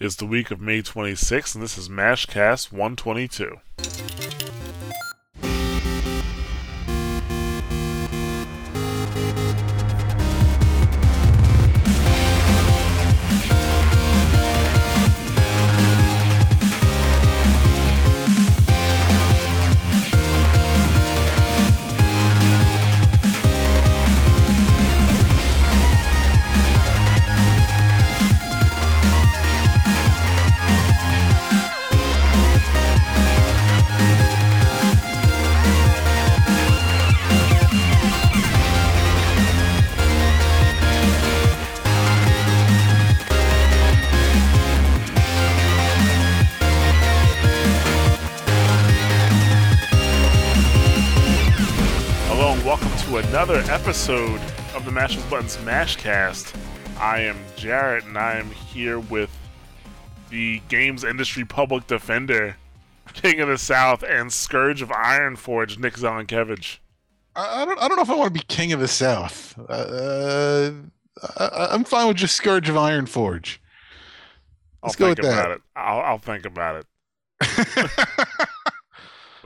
is the week of May 26th, and this is MashCast 122. Episode of the Mash Buttons Mashcast. I am Jarrett and I am here with the games industry public defender, King of the South, and Scourge of Ironforge, Nick Zelenkevich. I I don't. I don't know if I want to be king of the South. Uh, I, I'm fine with just Scourge of Ironforge. I'll go think with that. about it. I'll, I'll think about it.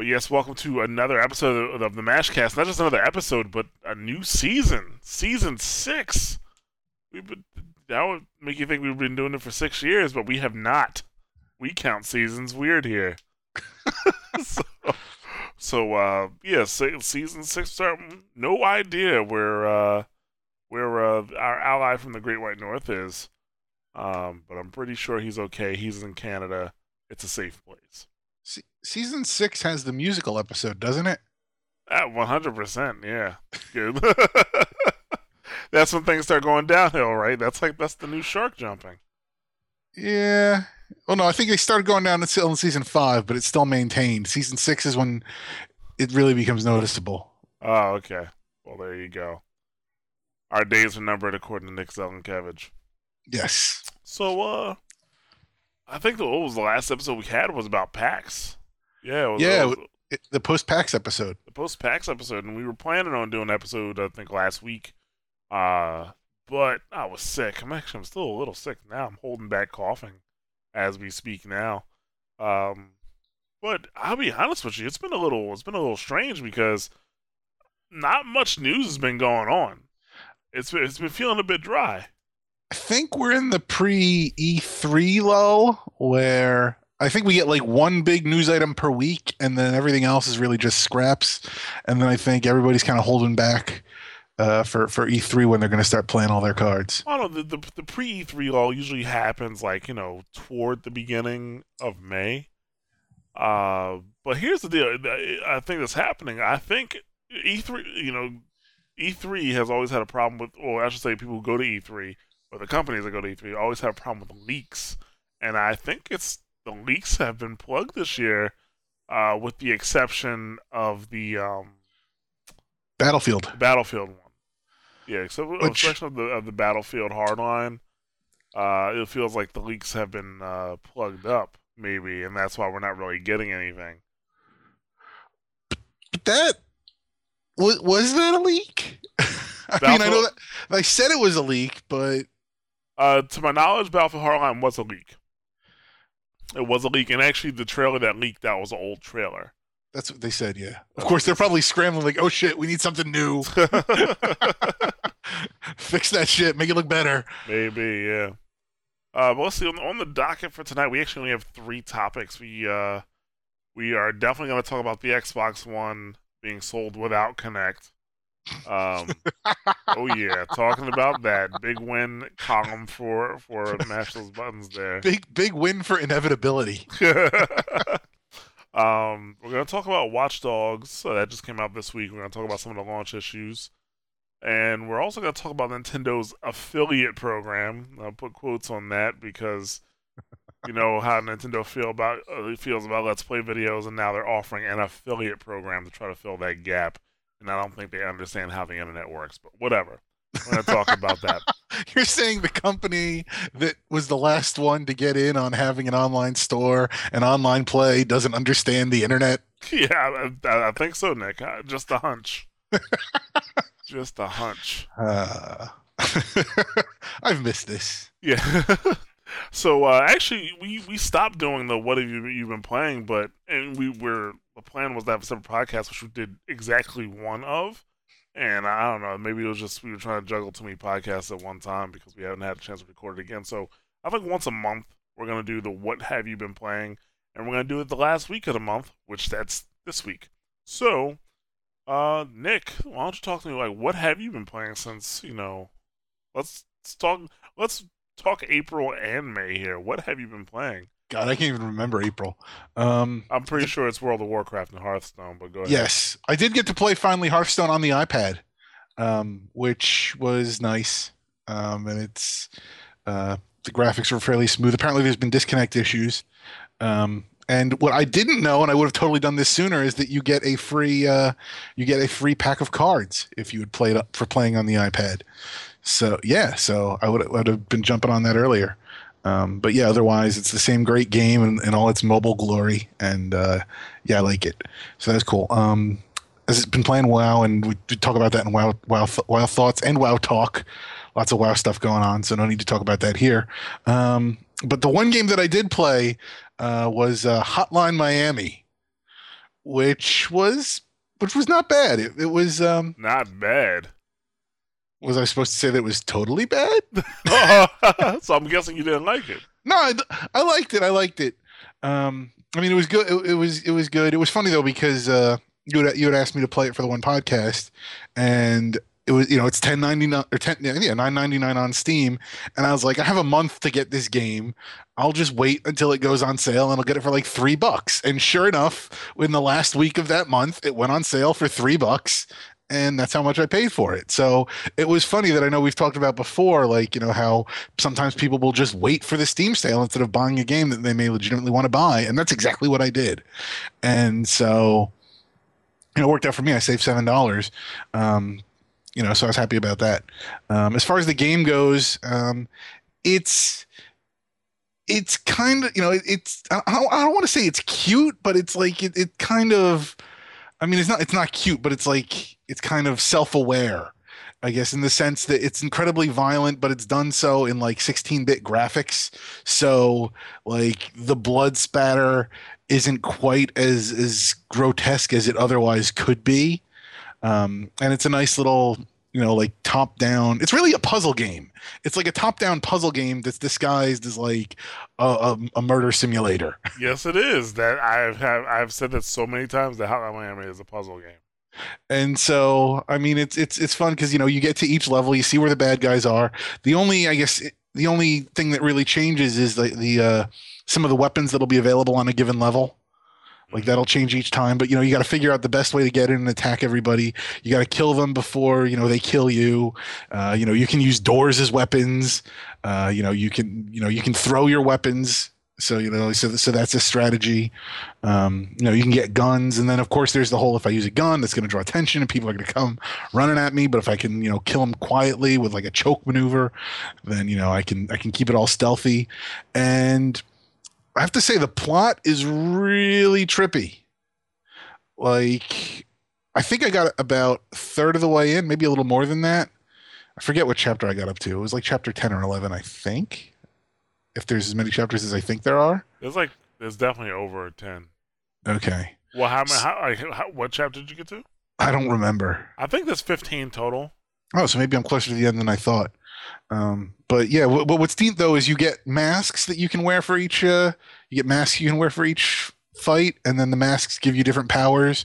But yes, welcome to another episode of, of the Mashcast. Not just another episode, but a new season, season six. We've been, that would make you think we've been doing it for six years, but we have not. We count seasons weird here. so, so uh, yeah, se- season six. Start, no idea where uh, where uh, our ally from the Great White North is, um, but I'm pretty sure he's okay. He's in Canada. It's a safe place. Se- Season six has the musical episode, doesn't it? At one hundred percent, yeah. Good. that's when things start going downhill, right? That's like that's the new shark jumping. Yeah. Well, no, I think they started going down until in season five, but it's still maintained. Season six is when it really becomes noticeable. Oh, okay. Well, there you go. Our days are numbered according to Nick Zelenkevich. Yes. So, uh, I think the what was the last episode we had was about PAX. Yeah, was, Yeah, was It, the post PAX episode. the post PAX episode, and we were planning on doing an episode I think last week. Uh, but I was sick. I'm actually I'm still a little sick now. I'm holding back coughing as we speak now. Um, but I'll be honest with you, it's been a little it's been a little strange because not much news has been going on. It's been, it's been feeling a bit dry. I think we're in the pre E3 lull where I think we get like one big news item per week and then everything else is really just scraps. And then I think everybody's kind of holding back uh, for, for E3 when they're going to start playing all their cards. I don't know. The, the, the pre E3 all usually happens like, you know, toward the beginning of May. Uh, but here's the deal. I think that's happening. I think E3, you know, E3 has always had a problem with, or I should say, people who go to E3, or the companies that go to E3, always have a problem with leaks. And I think it's the leaks have been plugged this year, uh, with the exception of the um, Battlefield. Battlefield one. Yeah, except the Which- exception of the of the Battlefield hardline, uh, it feels like the leaks have been uh, plugged up, maybe, and that's why we're not really getting anything. But that was, was that a leak? I mean, I know that I said it was a leak, but Uh, to my knowledge, Battlefield Hardline was a leak. It was a leak, and actually, the trailer that leaked that was an old trailer. that's what they said. Yeah. Of course, they're probably scrambling like, oh shit, we need something new. Fix that shit. Make it look better. Maybe, yeah. Uh, but. On, on the docket for tonight, we actually only have three topics. We uh, we are definitely going to talk about the Xbox One being sold without Kinect. Um, oh yeah, talking about that big win column for for mash those buttons there. Big big win for inevitability. um, we're going to talk about Watch Dogs. So that just came out this week. We're going to talk about some of the launch issues. And we're also going to talk about Nintendo's affiliate program. I'll put quotes on that because you know how Nintendo feel about uh, feels about Let's Play videos, and now they're offering an affiliate program to try to fill that gap. And I don't think they understand how the internet works, but whatever. We're going to talk about that. You're saying the company that was the last one to get in on having an online store and online play doesn't understand the internet? yeah, I, I think so, Nick. Uh, Just a hunch. Just a hunch. Uh, I've missed this. Yeah. So uh, actually, we, we stopped doing the what have you you've been playing, but and we were the plan was to have a separate podcast, which we did exactly one of. And I don't know, maybe it was just we were trying to juggle too many podcasts at one time because we haven't had a chance to record it again. So I think once a month we're gonna do the what have you been playing, and we're gonna do it the last week of the month, which that's this week. So, uh, Nick, why don't you talk to me like what have you been playing since you know? Let's, let's talk. Let's talk April and May here. What have you been playing? God, I can't even remember April. Um, I'm pretty sure it's World of Warcraft and Hearthstone, but go ahead. yes, I did get to play finally Hearthstone on the iPad, um, which was nice. Um, and it's uh, the graphics were fairly smooth. Apparently, there's been disconnect issues. Um, and what I didn't know, and I would have totally done this sooner, is that you get a free uh, you get a free pack of cards if you had played up for playing on the iPad. So yeah, so I would would have been jumping on that earlier. Um, but yeah, otherwise it's the same great game and, all its mobile glory, and uh, yeah, I like it. So that's cool. Um, has been playing WoW, and we we talk about that in WoW WoW WoW thoughts and WoW talk. Lots of WoW stuff going on, so no need to talk about that here. Um, but the one game that I did play uh, was uh, Hotline Miami, which was which was not bad. It, it was um, Not bad. Was I supposed to say that it was totally bad? so I'm guessing you didn't like it. No, I, I liked it. I liked it. Um, I mean, it was good. It, it was it was good. It was funny though because uh, you had you had asked me to play it for the one podcast, and it was you know it's ten ninety nine or ten yeah nine ninety nine on Steam, and I was like I have a month to get this game. I'll just wait until it goes on sale and I'll get it for like three bucks. And sure enough, in the last week of that month, it went on sale for three bucks. And that's how much I paid for it. So it was funny that I know we've talked about before, like, you know, how sometimes people will just wait for the Steam sale instead of buying a game that they may legitimately want to buy. And that's exactly what I did. And so, you know, it worked out for me. I saved $7. Um, you know, so I was happy about that. Um, as far as the game goes, um, it's it's kind of you know it, it's I don't, I don't want to say it's cute, but it's like it, it kind of I mean it's not it's not cute, but it's like it's kind of self aware. I guess in the sense that it's incredibly violent, but it's done so in like 16-bit graphics. So like the blood spatter isn't quite as as grotesque as it otherwise could be. Um, and it's a nice little you know like top down it's really a puzzle game it's like a top down puzzle game that's disguised as like a, a, a murder simulator Yes, it is. That I've have I've said that so many times. That Hotline Miami is a puzzle game. And so i mean it's it's it's fun because you know you get to each level you see where the bad guys are. The only i guess the only thing that really changes is the the uh some of the weapons that'll be available on a given level. Like that'll change each time but you know you got to figure out the best way to get in and attack everybody. You got to kill them before you know they kill you. Uh, you know you can use doors as weapons. Uh, you know you can you know you can throw your weapons so you know so, so that's a strategy um, you know you can get guns and then of course there's the whole if i use a gun that's going to draw attention and people are going to come running at me but if i can you know kill them quietly with like a choke maneuver then you know i can i can keep it all stealthy and I have to say the plot is really trippy. Like, I think I got about third of the way in, maybe a little more than that. I forget what chapter I got up to. It was like chapter 10 or 11, I think. If there's as many chapters as I think there are. There's like there's definitely over ten. Okay. Well, how many? How, how, what chapter did you get to? I don't remember. I think there's 15 total. Oh, so maybe I'm closer to the end than I thought. Um, but yeah, what, what's neat though is you get masks that you can wear for each. Uh, you get masks you can wear for each fight, and then the masks give you different powers.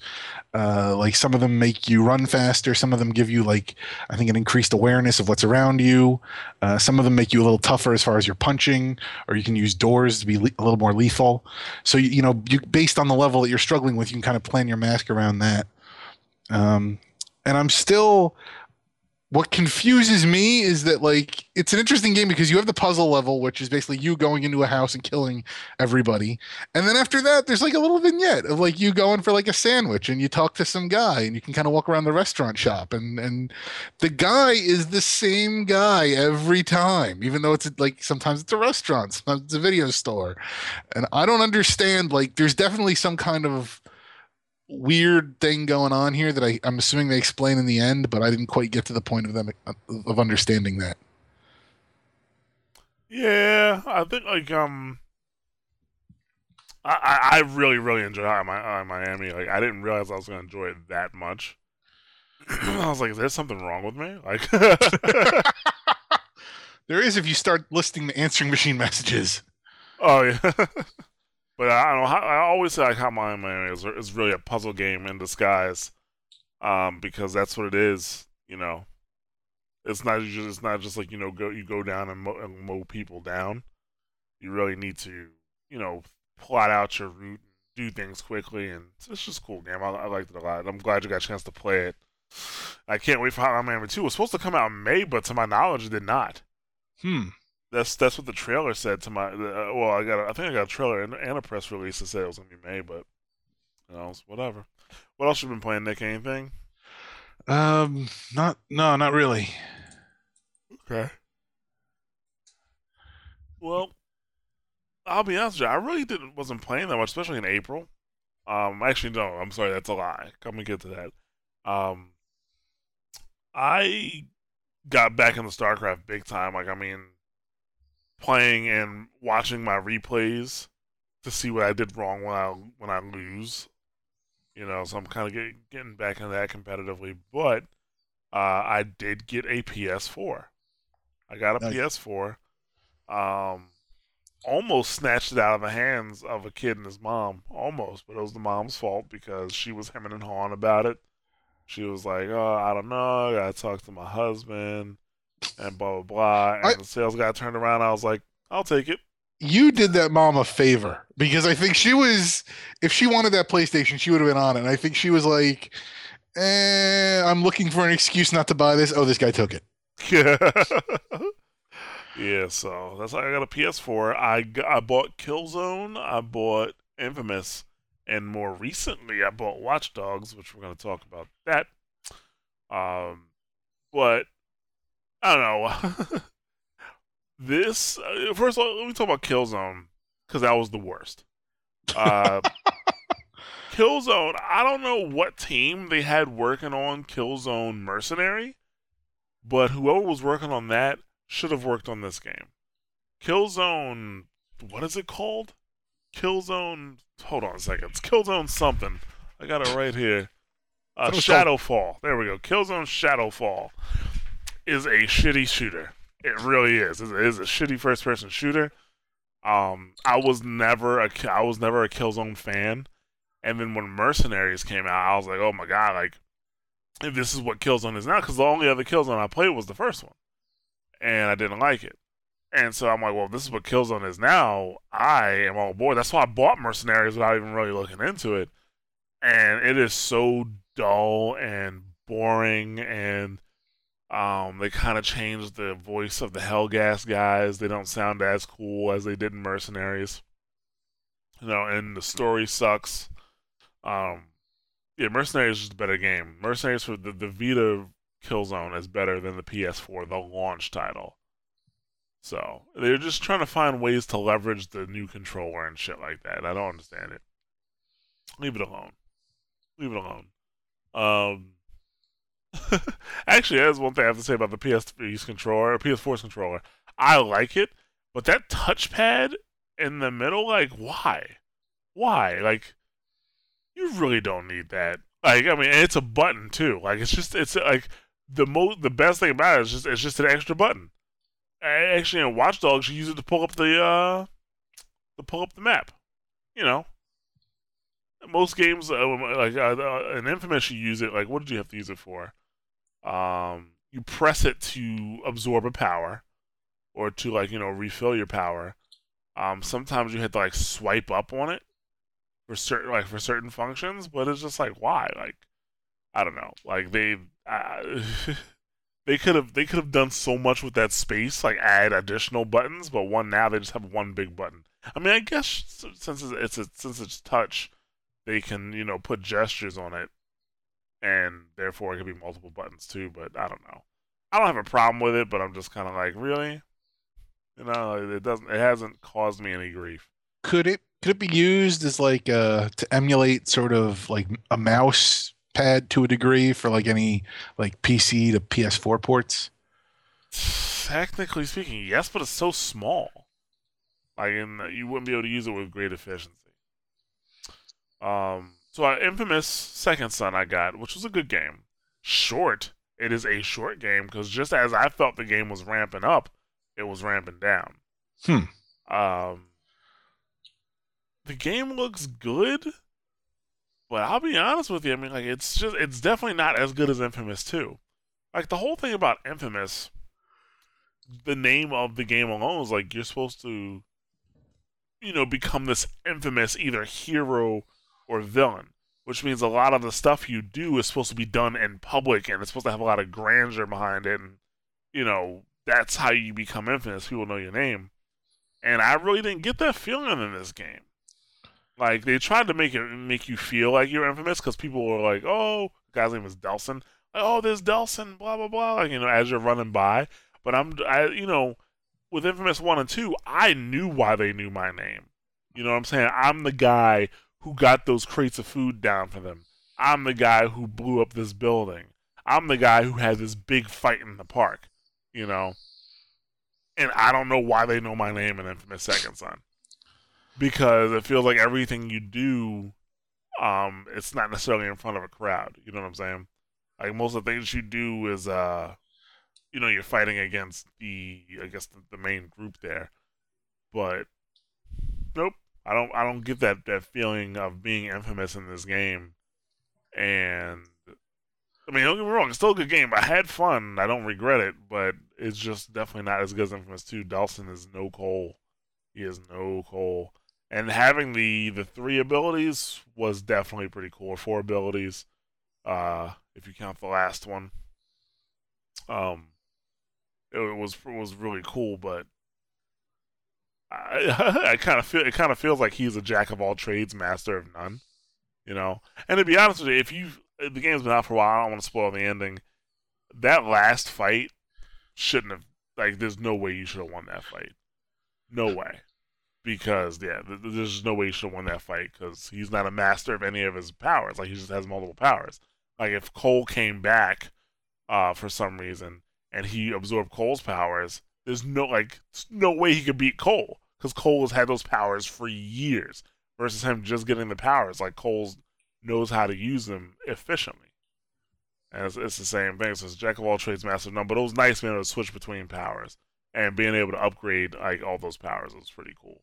Uh, like some of them make you run faster. Some of them give you like I think an increased awareness of what's around you. Uh, some of them make you a little tougher as far as your punching, or you can use doors to be le- a little more lethal. So you, you know, you based on the level that you're struggling with, you can kind of plan your mask around that. Um, and I'm still what confuses me is that like it's an interesting game because you have the puzzle level which is basically you going into a house and killing everybody. And then after that there's like a little vignette of like you going for like a sandwich and you talk to some guy and you can kind of walk around the restaurant shop. And and the guy is the same guy every time even though it's like sometimes it's a restaurant sometimes it's a video store. And i don't understand like there's definitely some kind of weird thing going on here that I, I'm assuming they explain in the end, but I didn't quite get to the point of them of understanding that. Yeah, I think like um, I I, really really enjoyed Mi- uh, Miami. Like I didn't realize I was gonna enjoy it that much. I was like, is there something wrong with me? Like, There is if you start listing the answering machine messages. oh yeah. but I don't know. I always say like Hot Miami is is really a puzzle game in disguise, um, because that's what it is. You know, it's not just it's not just like you know go you go down and mow, and mow people down. You really need to you know plot out your route, and do things quickly, and it's, just a cool game. I, I liked it a lot. I'm glad you got a chance to play it. I can't wait for Hot Miami 2. It was supposed to come out in May, but to my knowledge, it did not. Hmm. That's that's what the trailer said to my. Uh, well, I got a, I think I got a trailer and, and a press release that said it was gonna be May, but you know, whatever. What else you been playing, Nick? Anything? Um. Not. No. Not really. Okay. Well, I'll be honest with you. I really didn't wasn't playing that much, especially in April. Um, actually, no. I'm sorry. That's a lie. Come and get to that. Um, I got back into StarCraft big time. Like, I mean, playing and watching my replays to see what I did wrong when I when I lose. You know, so I'm kind of get, getting back into that competitively. But uh, I did get a PS4. I got a Nice. PS4. Um, almost snatched it out of the hands of a kid and his mom. Almost, but it was the mom's fault because she was hemming and hawing about it. She was like, "Oh, I don't know. I gotta talk to my husband," and blah blah blah. And I- the sales guy turned around. I was like, "I'll take it." You did that mom a favor because I think she was. If she wanted that PlayStation, she would have been on it. And I think she was like, eh, "I'm looking for an excuse not to buy this." Oh, this guy took it. yeah, so that's why I got a PS4. I I bought Killzone. I bought Infamous, and more recently, I bought Watch Dogs, which we're going to talk about that. Um, but I don't know. this uh, first of all, let me talk about Killzone because that was the worst. Uh, Killzone. I don't know what team they had working on Killzone Mercenary, but whoever was working on that should have worked on this game. Killzone. What is it called? Killzone. Hold on a second. It's Killzone something. I got it right here. Uh, thought it was called- Shadowfall. There we go. Killzone Shadowfall is a shitty shooter. It really is. It is a shitty first-person shooter. Um, I was never a I was never a Killzone fan, and then when Mercenaries came out, I was like, oh my god, like if this is what Killzone is now, because the only other Killzone I played was the first one, and I didn't like it. And so I'm like, well, this is what Killzone is now. I am all aboard. That's why I bought Mercenaries without even really looking into it. And it is so dull and boring, and um, they kind of changed the voice of the Helghast guys. They don't sound as cool as they did in Mercenaries. You know, and the story sucks. Um, yeah, Mercenaries is just a better game. Mercenaries for the, the Vita Killzone is better than the PS4, the launch title. So they're just trying to find ways to leverage the new controller and shit like that. I don't understand it. Leave it alone. Leave it alone. Um, actually, that's one thing I have to say about the PS3's controller, or PS4's controller. I like it, but that touchpad in the middle, like, why? Why? Like, you really don't need that. Like, I mean, it's a button too. Like, it's just, it's like the most, the best thing about it is just, it's just an extra button. Actually, in Watch Dogs, you use it to pull up the, uh, to pull up the map. You know, most games, uh, like uh, uh, in Infamous, you use it. Like, what did you have to use it for? Um, you press it to absorb a power, or to like you know refill your power. Um, sometimes you had to like swipe up on it for certain like for certain functions, but it's just like why? Like, I don't know. Like they uh, they could have they could have done so much with that space, like add additional buttons, but one now they just have one big button. I mean, I guess since it's, it's since it's touch, they can you know put gestures on it, and therefore it could be multiple buttons too. But I don't know. I don't have a problem with it, but I'm just kind of like, really, you know, it doesn't. It hasn't caused me any grief. Could it could it be used as like uh to emulate sort of like a mouse pad to a degree for like any like PC to PS4 ports? technically speaking, yes, but it's so small. Like, and you wouldn't be able to use it with great efficiency. Um, so uh, Infamous Second Son I got, which was a good game. Short. It is a short game because just as I felt the game was ramping up, it was ramping down. Hmm. Um, the game looks good, but I'll be honest with you. I mean, like, it's just it's definitely not as good as Infamous 2. Like the whole thing about Infamous, the name of the game alone is like you're supposed to, you know, become this infamous either hero or villain, which means a lot of the stuff you do is supposed to be done in public and it's supposed to have a lot of grandeur behind it, and you know that's how you become infamous. People know your name, and I really didn't get that feeling in this game. Like they tried to make it make you feel like you're infamous because people were like, "Oh, the guy's name is Delsin." oh, there's Delsin. blah blah blah, like, you know, as you're running by. But I'm, I, you know, with Infamous One and Two, I knew why they knew my name. You know what I'm saying? I'm the guy who got those crates of food down for them. I'm the guy who blew up this building. I'm the guy who had this big fight in the park. You know, and I don't know why they know my name in Infamous Second Son because it feels like everything you do, um, it's not necessarily in front of a crowd. You know what I'm saying? Like most of the things you do is, uh, you know, you're fighting against the, I guess, the, the main group there. But nope, I don't, I don't get that that feeling of being infamous in this game. And I mean, don't get me wrong, it's still a good game. I had fun. I don't regret it, but it's just definitely not as good as Infamous 2. Dawson is no Cole. He is no Cole. And having the the three abilities was definitely pretty cool. Four abilities. Uh, if you count the last one. Um, it, was it was really cool, but I, I kind of feel it kind of feels like he's a jack of all trades, master of none. You know, and to be honest with you, if you the game's been out for a while, I don't want to spoil the ending. That last fight shouldn't have like. There's no way you should have won that fight. No way, because yeah, there's no way you should have won that fight because he's not a master of any of his powers. Like he just has multiple powers. Like if Cole came back uh, for some reason and he absorbed Cole's powers, there's no like no way he could beat Cole because Cole has had those powers for years versus him just getting the powers. Like Cole knows how to use them efficiently. And it's, it's the same thing. So it's Jack of all trades, master of none. But it was nice being able to switch between powers and being able to upgrade like all those powers was pretty cool.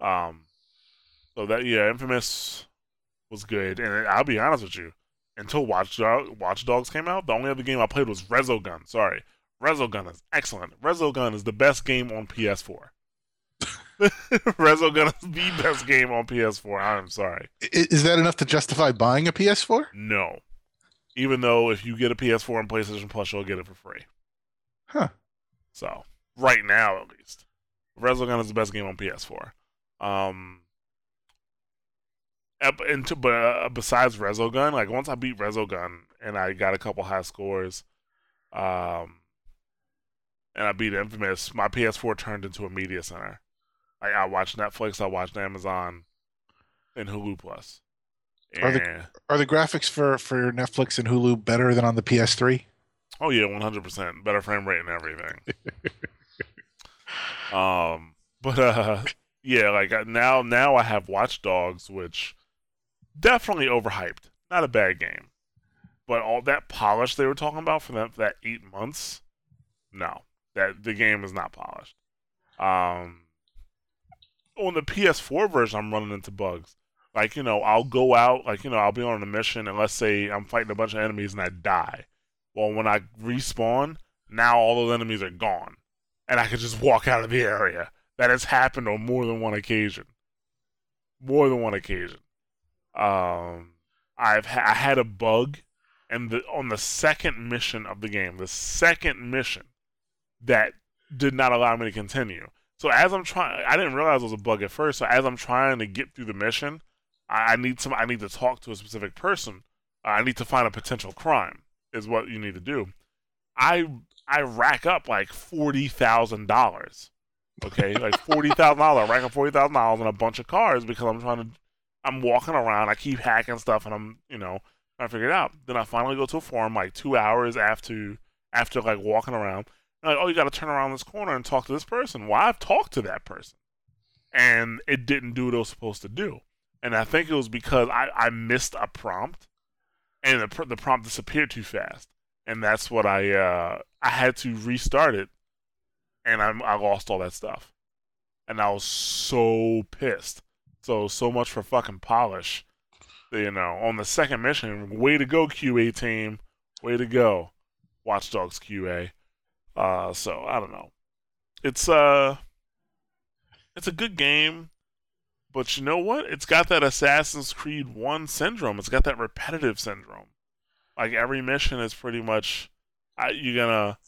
Um, so that yeah, Infamous was good, and I'll be honest with you, until Watch, Watch Dogs came out, the only other game I played was Resogun. Sorry. Resogun is excellent. Resogun is the best game on PS4. Resogun is the best game on PS4. I'm sorry. Is that enough to justify buying a PS4? No. Even though if you get a PS4 and PlayStation Plus, you'll get it for free. Huh. So, right now at least. Resogun is the best game on PS4. Um, into but uh, besides Resogun, like once I beat Resogun and I got a couple high scores, um, and I beat Infamous, my PS4 turned into a media center. Like I watched Netflix, I watched Amazon, and Hulu Plus. And, are the are the graphics for for Netflix and Hulu better than on the PS3? Oh yeah, one hundred percent better frame rate and everything. um, but uh, yeah, like uh, now now I have Watch Dogs, which definitely overhyped. Not a bad game, but all that polish they were talking about for that for that eight months, no, that the game is not polished. Um, on the PS4 version, I'm running into bugs. Like you know, I'll go out, like you know, I'll be on a mission, and let's say I'm fighting a bunch of enemies and I die. Well, when I respawn, now all those enemies are gone, and I can just walk out of the area. That has happened on more than one occasion. More than one occasion. Um, I've ha- I had a bug, and the, on the second mission of the game, the second mission that did not allow me to continue. So as I'm trying, I didn't realize it was a bug at first. So as I'm trying to get through the mission, I, I need some. I need to talk to a specific person. I need to find a potential crime. Is what you need to do. I I rack up like forty thousand dollars. Okay, like forty thousand dollars. Rack up forty thousand dollars on a bunch of cars because I'm trying to I'm walking around, I keep hacking stuff, and I'm, you know, trying to figure it out. Then I finally go to a forum like two hours after after like walking around. Like, oh, you got to turn around this corner and talk to this person. Well, I've talked to that person, and it didn't do what it was supposed to do. And I think it was because I, I missed a prompt, and the, the prompt disappeared too fast, and that's what I uh, I had to restart it, and I I lost all that stuff, and I was so pissed. So so much for fucking polish, you know. On the second mission, way to go QA team, way to go, Watch Dogs QA. Uh, so I don't know. It's uh, it's a good game, but you know what? It's got that Assassin's Creed One syndrome. It's got that repetitive syndrome. Like every mission is pretty much you're gonna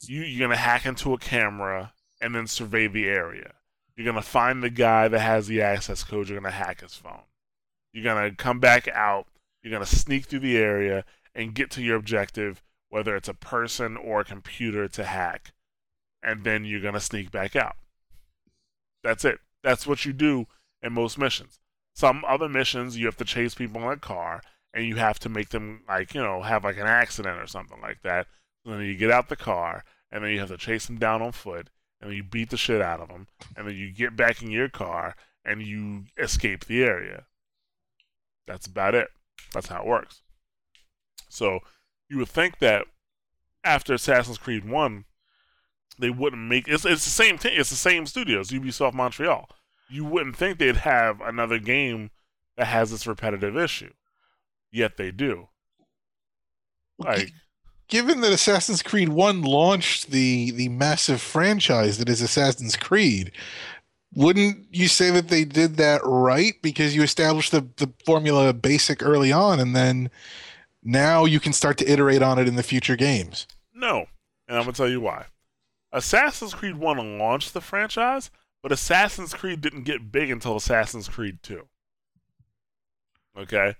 you you're gonna hack into a camera and then survey the area. You're gonna find the guy that has the access code. You're gonna hack his phone. You're gonna come back out. You're gonna sneak through the area and get to your objective whether it's a person or a computer to hack, and then you're gonna sneak back out. That's it. That's what you do in most missions. Some other missions you have to chase people in a car and you have to make them like, you know, have like an accident or something like that. And then you get out the car and then you have to chase them down on foot and then you beat the shit out of them and then you get back in your car and you escape the area. That's about it. That's how it works. So you would think that after Assassin's Creed One, they wouldn't make it's it's the same thing. It's the same studios, Ubisoft Montreal. You wouldn't think they'd have another game that has this repetitive issue, yet they do. Like, given that Assassin's Creed One launched the the massive franchise that is Assassin's Creed, wouldn't you say that they did that right because you established the the formula basic early on, and then now you can start to iterate on it in the future games. No, and I'm gonna tell you why. Assassin's Creed One launched the franchise, but Assassin's Creed didn't get big until Assassin's Creed Two. Okay,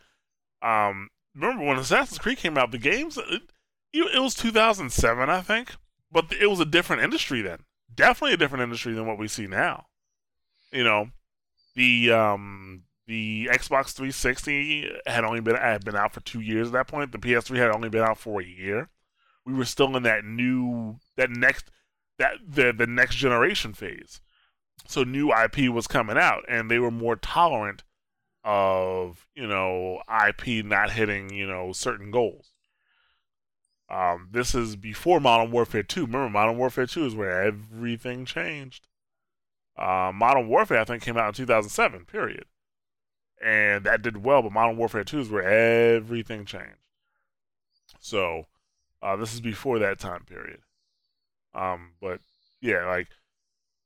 um, remember when Assassin's Creed came out? The games it, it was 2007, I think, but it was a different industry then. Definitely a different industry than what we see now. You know, the um, the Xbox 360 had only been had been out for two years at that point. The PS3 had only been out for a year. We were still in that new that next that the the next generation phase. So new IP was coming out, and they were more tolerant of you know IP not hitting you know certain goals. Um, this is before Modern Warfare 2. Remember, Modern Warfare 2 is where everything changed. Uh, Modern Warfare, I think, came out in 2007. Period and that did well. But Modern Warfare 2 is where everything changed. So uh, this is before that time period. Um, but yeah, like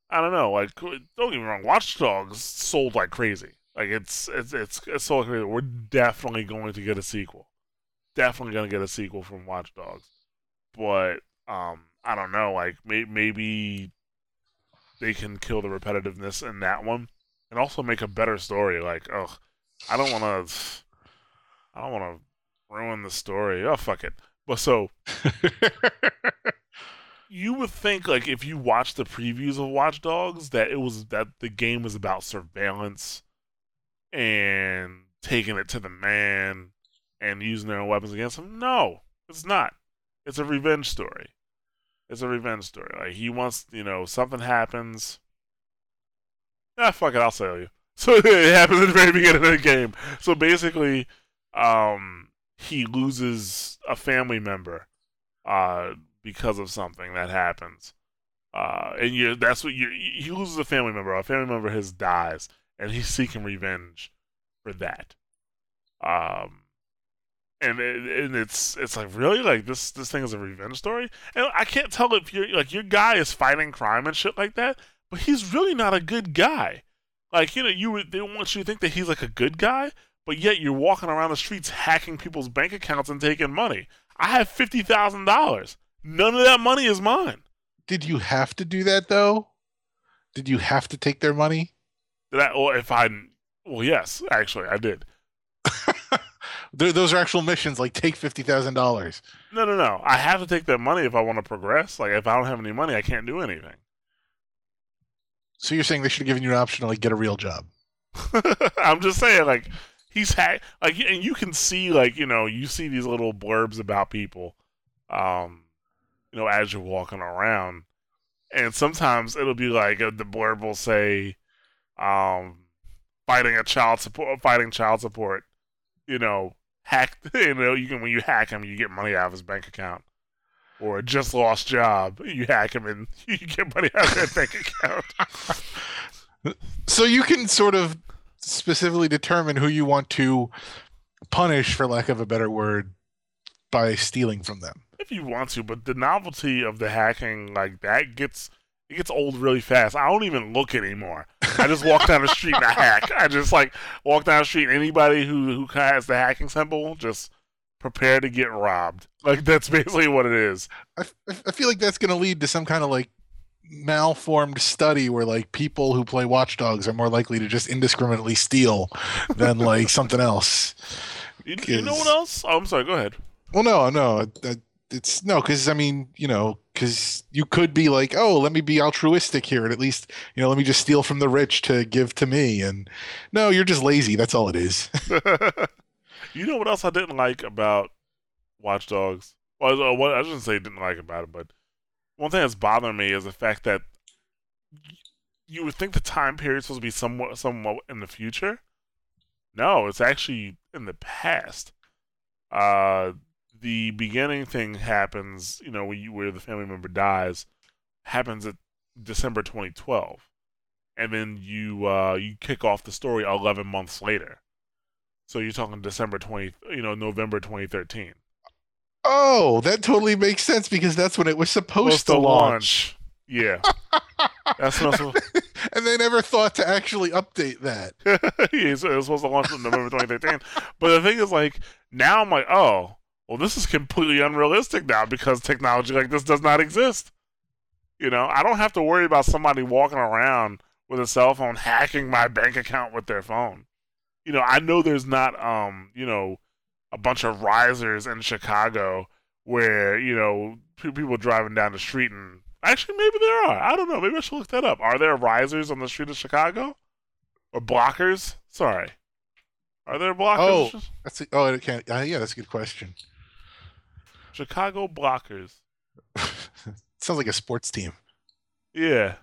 I don't know, like don't get me wrong, Watch Dogs sold like crazy. Like it's it's it's, it's sold crazy. We're definitely going to get a sequel. Definitely going to get a sequel from Watch Dogs. But um, I don't know, like may- maybe they can kill the repetitiveness in that one and also make a better story. Like, oh, I don't want to, I don't want to ruin the story. Oh, fuck it. But so, you would think like if you watch the previews of Watch Dogs that it was that the game was about surveillance and taking it to the man and using their own weapons against him. No, it's not. It's a revenge story. It's a revenge story. Like he wants, you know, something happens ah, fuck it, I'll sell you. So it happens at the very beginning of the game. So basically, um, he loses a family member, uh, because of something that happens. Uh, and you that's what you he loses a family member. A family member his dies, and he's seeking revenge for that. Um, and it, and it's it's like really like this this thing is a revenge story, and I can't tell if you're like your guy is fighting crime and shit like that but he's really not a good guy. Like you know, you would they want you to think that he's like a good guy, but yet you're walking around the streets hacking people's bank accounts and taking money. I have fifty thousand dollars. None of that money is mine. Did you have to do that though? Did you have to take their money? Did I? Well, if I, well, yes, actually, I did. Those are actual missions. Like take fifty thousand dollars. No, no, no. I have to take that money if I want to progress. Like if I don't have any money, I can't do anything. So you're saying they should have given you an option to like get a real job? I'm just saying, like he's had like, and you can see like you know you see these little blurbs about people, um, you know, as you're walking around. And sometimes it'll be like uh, the blurb will say, um, fighting a child support, fighting child support, you know, hack, you know, you can, when you hack him, you get money out of his bank account. Or just lost job, you hack them and you get money out of their bank account. So you can sort of specifically determine who you want to punish, for lack of a better word, by stealing from them. if you want to, but the novelty of the hacking like that gets it gets old really fast. I don't even look anymore. I just walk down the street and I hack. I just like walk down the street. and Anybody who who has the hacking symbol, just prepare to get robbed. Like that's basically what it is. I, I feel like that's going to lead to some kind of like malformed study where like people who play Watch Dogs are more likely to just indiscriminately steal than like something else. You, you know what else? Oh, I'm sorry. Go ahead. Well, no, no, it- it's no, because I mean, you know, because you could be like, oh, let me be altruistic here, and at least, you know, let me just steal from the rich to give to me, and no, you're just lazy. That's all it is. you know what else I didn't like about Watch Dogs? Well, uh, what I shouldn't say didn't like about it, but one thing that's bothering me is the fact that you would think the time period is supposed to be somewhat, somewhat in the future. No, it's actually in the past. Uh, the beginning thing happens, you know, when you, where the family member dies, happens at December 2012, and then you uh, you kick off the story 11 months later. So you're talking December 20, you know, November 2013. oh, that totally makes sense because that's when it was supposed to launch, Yeah. That's not and they never thought to actually update that. yeah, so it was supposed to launch in November 2013. But the thing is, like, now I'm like, oh, well, this is completely unrealistic now because technology like this does not exist. You know, I don't have to worry about somebody walking around with a cell phone hacking my bank account with their phone. You know, I know there's not, um, you know, a bunch of risers in Chicago where you know people driving down the street and actually maybe there are. I don't know. Maybe I should look that up. Are there risers on the street of Chicago or blockers? Sorry, are there blockers? Oh. That's a, oh, it can't. Uh, yeah, that's a good question. Chicago blockers. Sounds like a sports team. Yeah.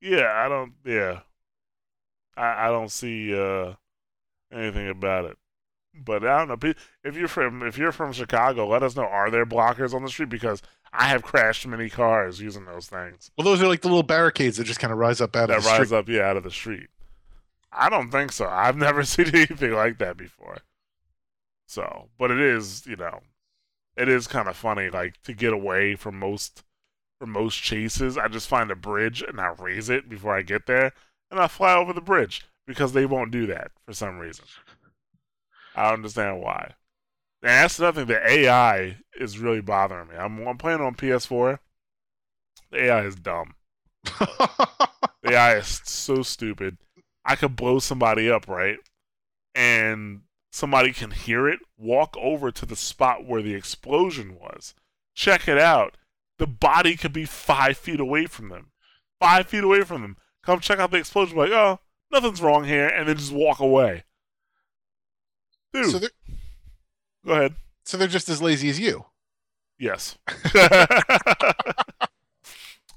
Yeah, I don't. Yeah, I I don't see uh anything about it. But I don't know if you're from if you're from Chicago. Let us know. Are there blockers on the street? Because I have crashed many cars using those things Well, those are like the little barricades that just kind of rise up out that of the street. That rise street. up yeah out of the street. I don't think so. I've never seen anything like that before. So, but it is you know, it is kind of funny like to get away from most from most chases. I just find a bridge and I raise it before I get there, and I fly over the bridge because they won't do that for some reason. I don't understand why. And that's another thing. The AI is really bothering me. I'm, I'm playing on PS4. The AI is dumb. The AI is so stupid. I could blow somebody up, right? And somebody can hear it, walk over to the spot where the explosion was, check it out. The body could be five feet away from them. Five feet away from them. Come check out the explosion, like, oh, nothing's wrong here, and then just walk away. Dude, so go ahead. so they're just as lazy as you. Yes.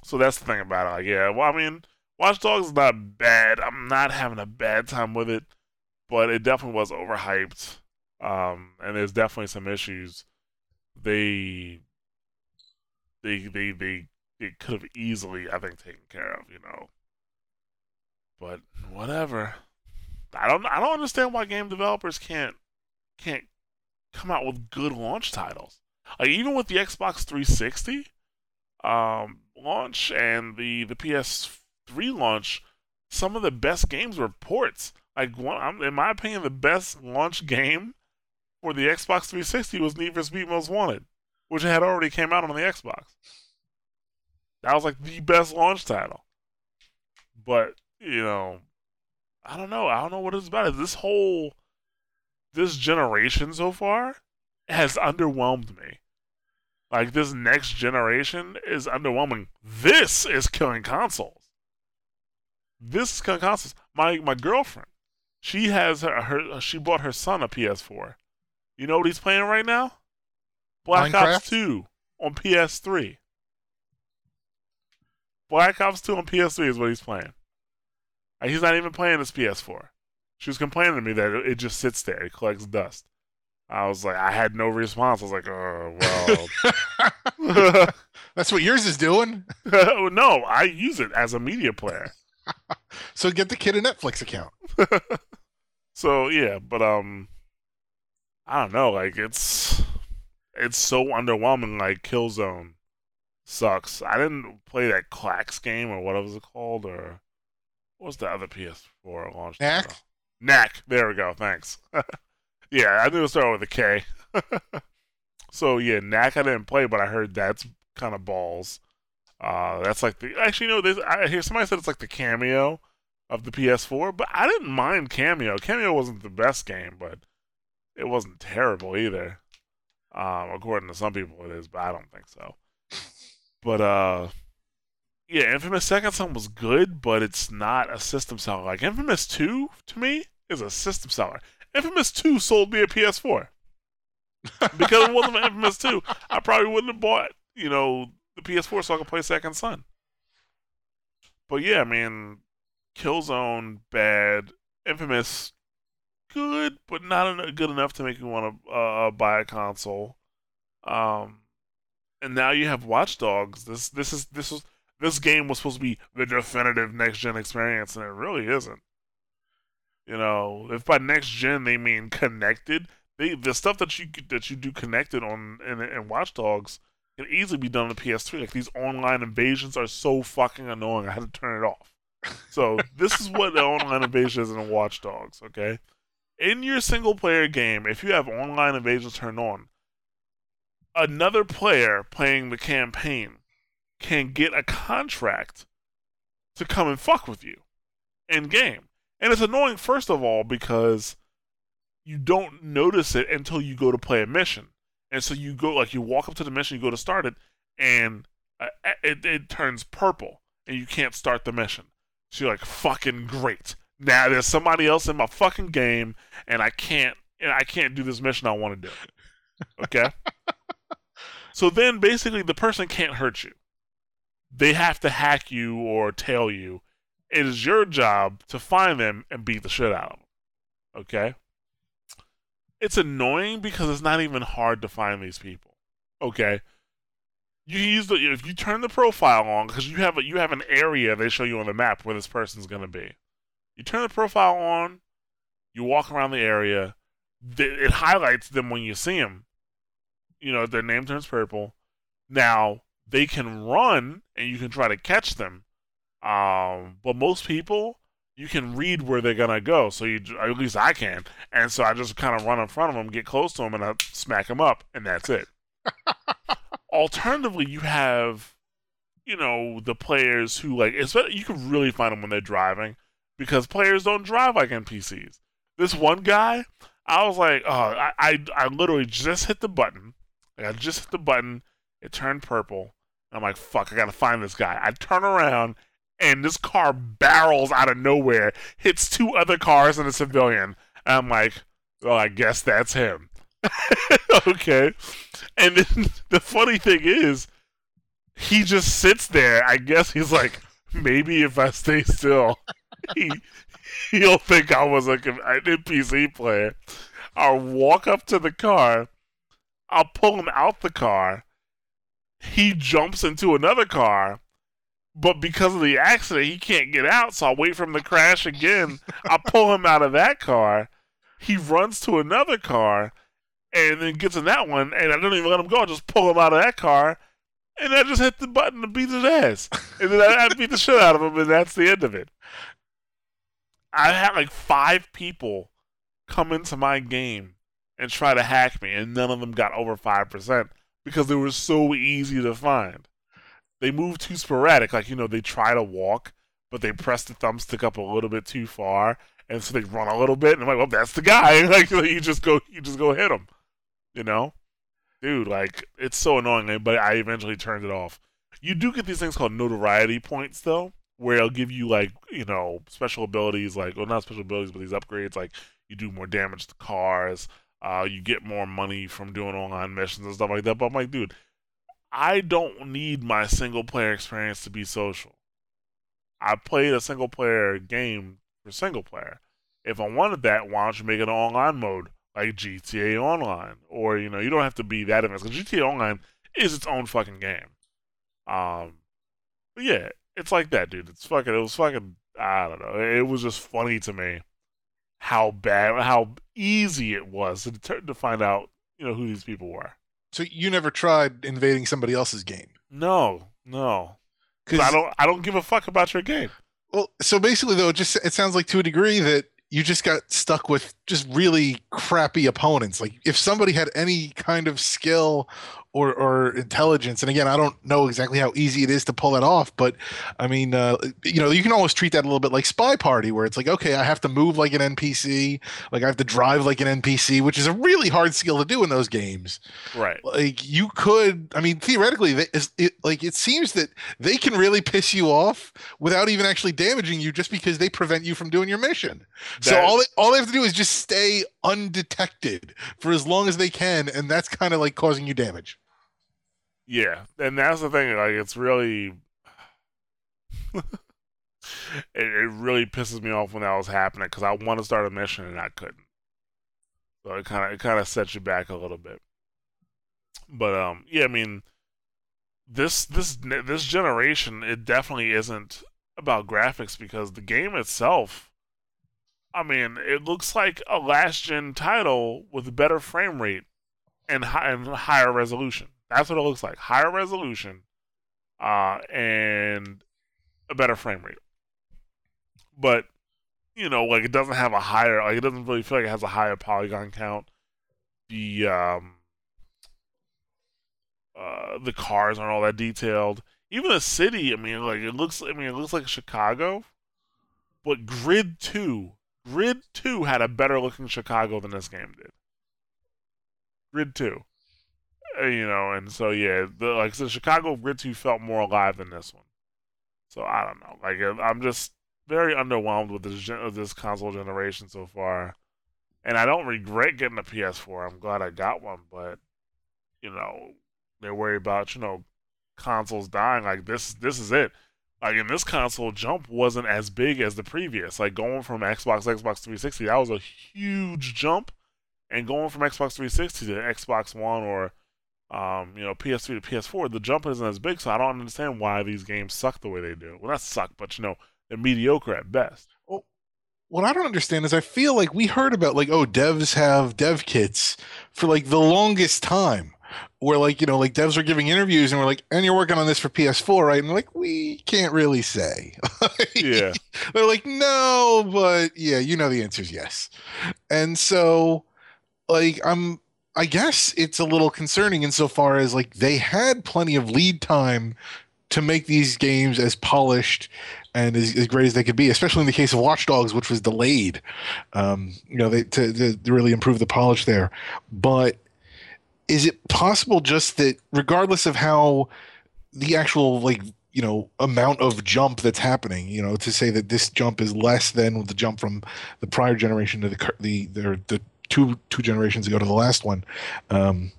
so that's the thing about it. Like, yeah, well, I mean, Watch Dogs is not bad. I'm not having a bad time with it, but it definitely was overhyped. Um, and there's definitely some issues. They, they, they, they, they could have easily, I think, taken care of. You know. But whatever. I don't. I don't understand why game developers can't can't come out with good launch titles. Like even with the Xbox 360 um, launch and the the PS3 launch, some of the best games were ports. Like one, in my opinion, the best launch game for the Xbox 360 was Need for Speed Most Wanted, which had already came out on the Xbox. That was like the best launch title. But you know, I don't know. I don't know what it's about. This whole this generation so far has underwhelmed me. Like this next generation is underwhelming. This is killing consoles. This is killing consoles. My my girlfriend, she has her, her she bought her son a PS4. You know what he's playing right now? Black Minecraft? Ops 2 on PS3. Black Ops 2 on PS3 is what he's playing. And he's not even playing his PS4. She was complaining to me that it just sits there, it collects dust. I was like, I had no response. I was like, oh, well. That's what yours is doing. no, I use it as a media player. So get the kid a Netflix account. So yeah, but um, I don't know. Like it's it's so underwhelming. Like Killzone sucks. I didn't play that Clax game or what was it called or what was the other PS4 launch? Knack? Knack. There we go. Thanks. yeah, I knew it started with a K. so yeah, Knack I didn't play, but I heard that's kind of balls. Uh, that's like the actually no. This I hear somebody said it's like the Kameo of the PS4, but I didn't mind Kameo. Kameo wasn't the best game, but it wasn't terrible either. Um, according to some people, it is, but I don't think so. But uh, yeah, Infamous Second Son was good, but it's not a system seller. Like Infamous Two to me is a system seller. Infamous Two sold me a PS4 because it wasn't Infamous Two. I probably wouldn't have bought you know the PS4 so I could play Second Son. But yeah, I mean, Killzone bad, Infamous good, but not en- good enough to make you want to uh, buy a console. Um, and now you have Watch Dogs. This this is this was this game was supposed to be the definitive next gen experience, and it really isn't. You know, if by next gen they mean connected, they the stuff that you that you do connected on in, in Watch Dogs can easily be done on the PS3. Like these online invasions are so fucking annoying. I had to turn it off. So this is what the online invasion is in Watch Dogs. Okay, in your single player game, if you have online invasions turned on, another player playing the campaign can get a contract to come and fuck with you in game. And it's annoying, first of all, because you don't notice it until you go to play a mission. And so you go, like, you walk up to the mission, you go to start it, and uh, it, it turns purple, and you can't start the mission. So you're like, fucking great. Now there's somebody else in my fucking game, and I can't, and I can't do this mission I want to do. Okay? so then basically the person can't hurt you. They have to hack you or tail you. It is your job to find them and beat the shit out of them. Okay? It's annoying because it's not even hard to find these people. Okay? You use the if you turn the profile on because you have a, you have an area they show you on the map where this person's gonna be. You turn the profile on, you walk around the area, it highlights them when you see them. You know their name turns purple. Now they can run and you can try to catch them, um, but most people you can read where they're gonna go. So you at least I can, and so I just kind of run in front of them, get close to them, and I smack them up, and that's it. Alternatively, you have, you know, the players who like, you can really find them when they're driving because players don't drive like NPCs. This one guy, I was like, oh, I, I, I literally just hit the button. Like, I just hit the button. It turned purple. I'm like, fuck, I gotta find this guy. I turn around, and this car barrels out of nowhere, hits two other cars and a civilian. And I'm like, well, I guess that's him. okay. And then the funny thing is, he just sits there. I guess he's like, maybe if I stay still, he he'll think I was like an NPC player. I'll walk up to the car. I'll pull him out the car. He jumps into another car, but because of the accident, he can't get out. So I'll wait for him to crash again. I'll pull him out of that car. He runs to another car and then gets in that one, and I don't even let him go. I just pull him out of that car, and I just hit the button to beat his ass. And then I, I beat the shit out of him, and that's the end of it. I had like five people come into my game and try to hack me, and none of them got over 5% because they were so easy to find. They move too sporadic. Like, you know, they try to walk, but they press the thumbstick up a little bit too far, and so they run a little bit, and I'm like, well, that's the guy. Like, you just go, you just go hit him, you know? Dude, like, it's so annoying, but I eventually turned it off. You do get these things called notoriety points, though, where it'll give you, like, you know, special abilities, like, well, not special abilities, but these upgrades, like, you do more damage to cars, Uh, you get more money from doing online missions and stuff like that. But I'm like, dude, I don't need my single player experience to be social. I played a single player game for single player. If I wanted that, why don't you make it an online mode like GTA Online? Or, you know, you don't have to be that advanced. Because GTA Online is its own fucking game. Um, but yeah, it's like that, dude. It's fucking, it was fucking, I don't know. It was just funny to me how bad, how easy it was to, to find out, you know, who these people were. So you never tried invading somebody else's game? No, no. Because I don't, I don't give a fuck about your game. Well, so basically, though, it just it sounds like to a degree that you just got stuck with just really crappy opponents. Like if somebody had any kind of skill or, or intelligence. And again, I don't know exactly how easy it is to pull that off, but I mean, uh, you know, you can almost treat that a little bit like SpyParty, where it's like, okay, I have to move like an NPC, like I have to drive like an NPC, which is a really hard skill to do in those games. Right. Like you could, I mean, theoretically, it, like it seems that they can really piss you off without even actually damaging you, just because they prevent you from doing your mission. That, so all they, all they have to do is just stay undetected for as long as they can, and that's kind of like causing you damage. Yeah, and that's the thing. Like, it's really, it, it really pisses me off when that was happening because I want to start a mission and I couldn't. So it kind of it kind of sets you back a little bit. But um, yeah, I mean, this this this generation, it definitely isn't about graphics because the game itself. I mean, it looks like a last gen title with better frame rate and, high, and higher resolution. That's what it looks like. Higher resolution, uh, and a better frame rate. But you know, like it doesn't have a higher. Like it doesn't really feel like it has a higher polygon count. The um, uh, the cars aren't all that detailed. Even the city, I mean, like it looks. I mean, it looks like Chicago, but Grid Two, Grid Two had a better looking Chicago than this game did. Grid Two. Uh, you know, and so yeah, the, like the Chicago Grid 2 felt more alive than this one. So I don't know. Like I'm just very underwhelmed with this this console generation so far, and I don't regret getting a PS4. I'm glad I got one, but you know, they worry about you know consoles dying. Like this, this is it. Like in this console, jump wasn't as big as the previous. Like going from Xbox, Xbox 360, that was a huge jump, and going from Xbox 360 to Xbox One or um, you know, PS3 to PS4, the jump isn't as big, so I don't understand why these games suck the way they do. Well, not suck, but you know, they're mediocre at best. What I don't understand is I feel like we heard about like, oh, devs have dev kits for like the longest time. Where like, you know, like devs are giving interviews and we're like, and you're working on this for PS4, right? And like, we can't really say. yeah. They're like, no, but yeah, you know the answer is yes. And so like I'm I guess it's a little concerning insofar as like they had plenty of lead time to make these games as polished and as, as great as they could be, especially in the case of Watch Dogs, which was delayed. Um, you know, they, to, to really improve the polish there. But is it possible just that, regardless of how the actual like you know amount of jump that's happening you know to say that this jump is less than the jump from the prior generation to the the the, the two two generations ago to the last one. Um,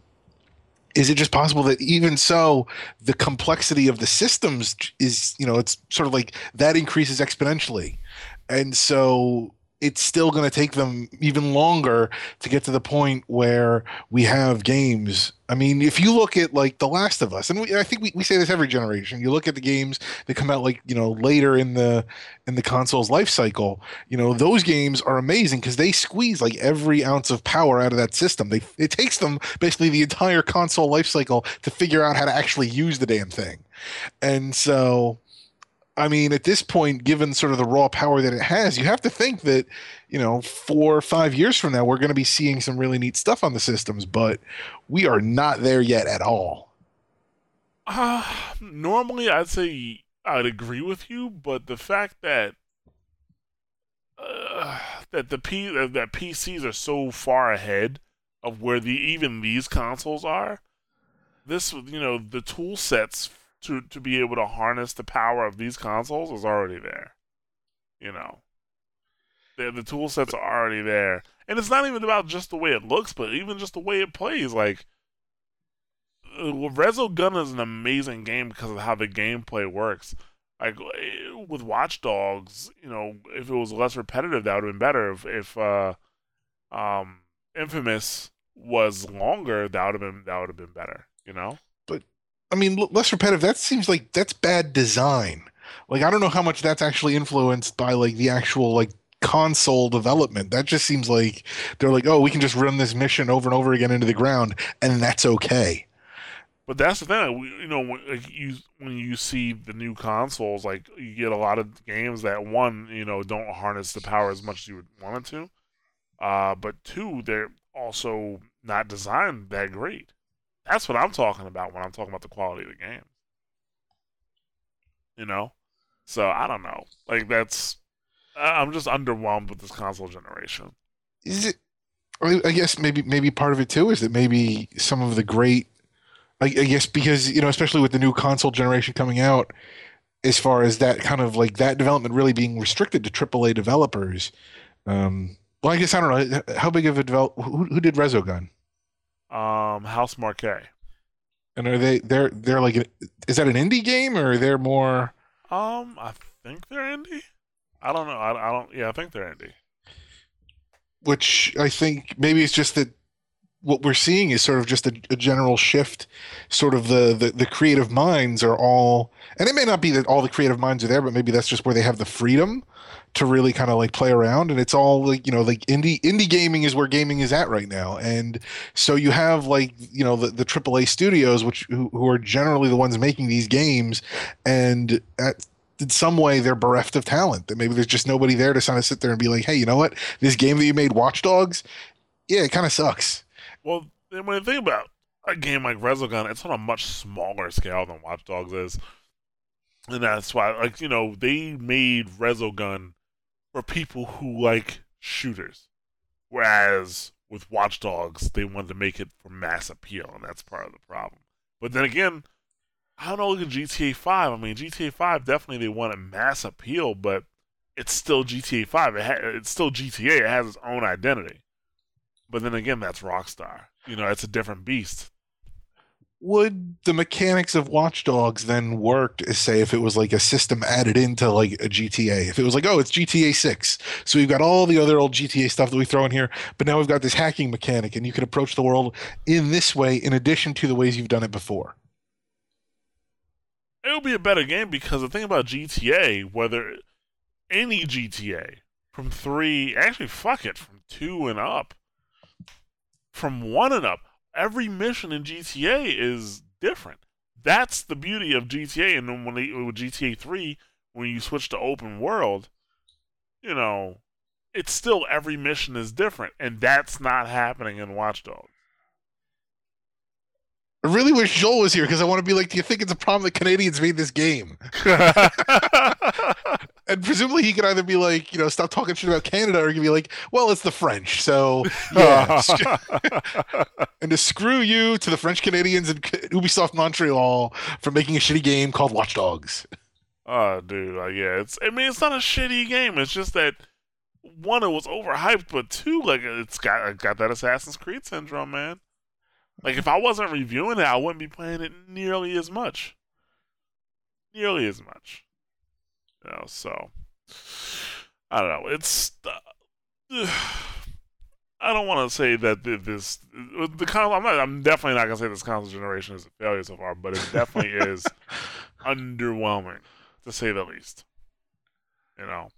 is it just possible that even so the complexity of the systems is you know it's sort of like that increases exponentially and so it's still going to take them even longer to get to the point where we have games. I mean, if you look at like The Last of Us, and we, I think we, we say this every generation, you look at the games that come out like you know later in the in the console's life cycle. You know, those games are amazing because they squeeze like every ounce of power out of that system. They it takes them basically the entire console life cycle to figure out how to actually use the damn thing, and so I mean, at this point, given sort of the raw power that it has, you have to think that, you know, four or five years from now, we're going to be seeing some really neat stuff on the systems, but we are not there yet at all. Uh, normally, I'd say I'd agree with you, but the fact that uh, that the P that PCs are so far ahead of where the even these consoles are, this you know the tool sets to to be able to harness the power of these consoles is already there. You know, The, the tool sets are already there, and it's not even about just the way it looks, but even just the way it plays. Like, uh, Resogun is an amazing game because of how the gameplay works. Like eh, with Watch Dogs, you know, if it was less repetitive, that would have been better. If, if uh, um, Infamous was longer, that would have been that would have been better. You know. I mean, less repetitive. That seems like that's bad design. Like I don't know how much that's actually influenced by like the actual like console development. That just seems like they're like, oh, we can just run this mission over and over again into the ground, and that's okay. But that's the thing, you know, when, you when you see the new consoles, like you get a lot of games that one, you know, don't harness the power as much as you would want it to, uh, but two, they're also not designed that great. That's what I'm talking about when I'm talking about the quality of the game. You know, so I don't know. Like that's, I'm just underwhelmed with this console generation. Is it? I guess maybe maybe part of it too is that maybe some of the great I, guess because you know, especially with the new console generation coming out, as far as that kind of like that development really being restricted to AAA developers. Um, well, I guess I don't know how big of a develop. Who, who did Resogun? Um, Housemarque. And are they they're they're like is that an indie game or are they're more? Um, I think they're indie. I don't know. I, I don't. Yeah, I think they're indie. Which I think maybe it's just that what we're seeing is sort of just a, a general shift. Sort of the, the, the creative minds are all, and it may not be that all the creative minds are there, but maybe that's just where they have the freedom to really kind of like play around. And it's all like you know like indie indie gaming is where gaming is at right now. And so you have like you know the the AAA studios, which who, who are generally the ones making these games, and at in some way they're bereft of talent. That maybe there's just nobody there to kind of sit there and be like, hey, you know what? This game that you made, Watch Dogs, yeah, it kind of sucks. Well, then when you think about a game like Resogun, it's on a much smaller scale than Watch Dogs is. And that's why, like, you know, they made Resogun for people who like shooters. Whereas with Watch Dogs, they wanted to make it for mass appeal, and that's part of the problem. But then again, I don't know, look at GTA 5. I mean, GTA 5, definitely they wanted mass appeal, but it's still GTA 5. It ha- it's still GTA. It has its own identity. But then again, that's Rockstar. You know, it's a different beast. Would the mechanics of Watch Dogs then work, say, if it was like a system added into like a GTA? If it was like, oh, it's GTA 6. So we've got all the other old GTA stuff that we throw in here, but now we've got this hacking mechanic, and you can approach the world in this way in addition to the ways you've done it before. It would be a better game because the thing about GTA, whether any GTA from three, actually, fuck it, from two and up, from one and up. Every mission in GTA is different. That's the beauty of GTA. And then when they, with GTA 3, when you switch to open world, you know, it's still every mission is different. And that's not happening in Watch Dogs. I really wish Joel was here because I want to be like, do you think it's a problem that Canadians made this game? and presumably he could either be like, you know, stop talking shit about Canada, or he could be like, well, it's the French, so yeah. and to screw you to the French Canadians and Ubisoft Montreal for making a shitty game called Watch Dogs. Oh, dude, like, yeah, it's. I mean, it's not a shitty game. It's just that one, it was overhyped, but two, like, it's got got that Assassin's Creed syndrome, man. Like if I wasn't reviewing it, I wouldn't be playing it nearly as much. Nearly as much. You know, so I don't know. It's uh, I don't want to say that this the console. I'm, not, I'm definitely not gonna say this console generation is a failure so far, but it definitely is underwhelming to say the least. You know.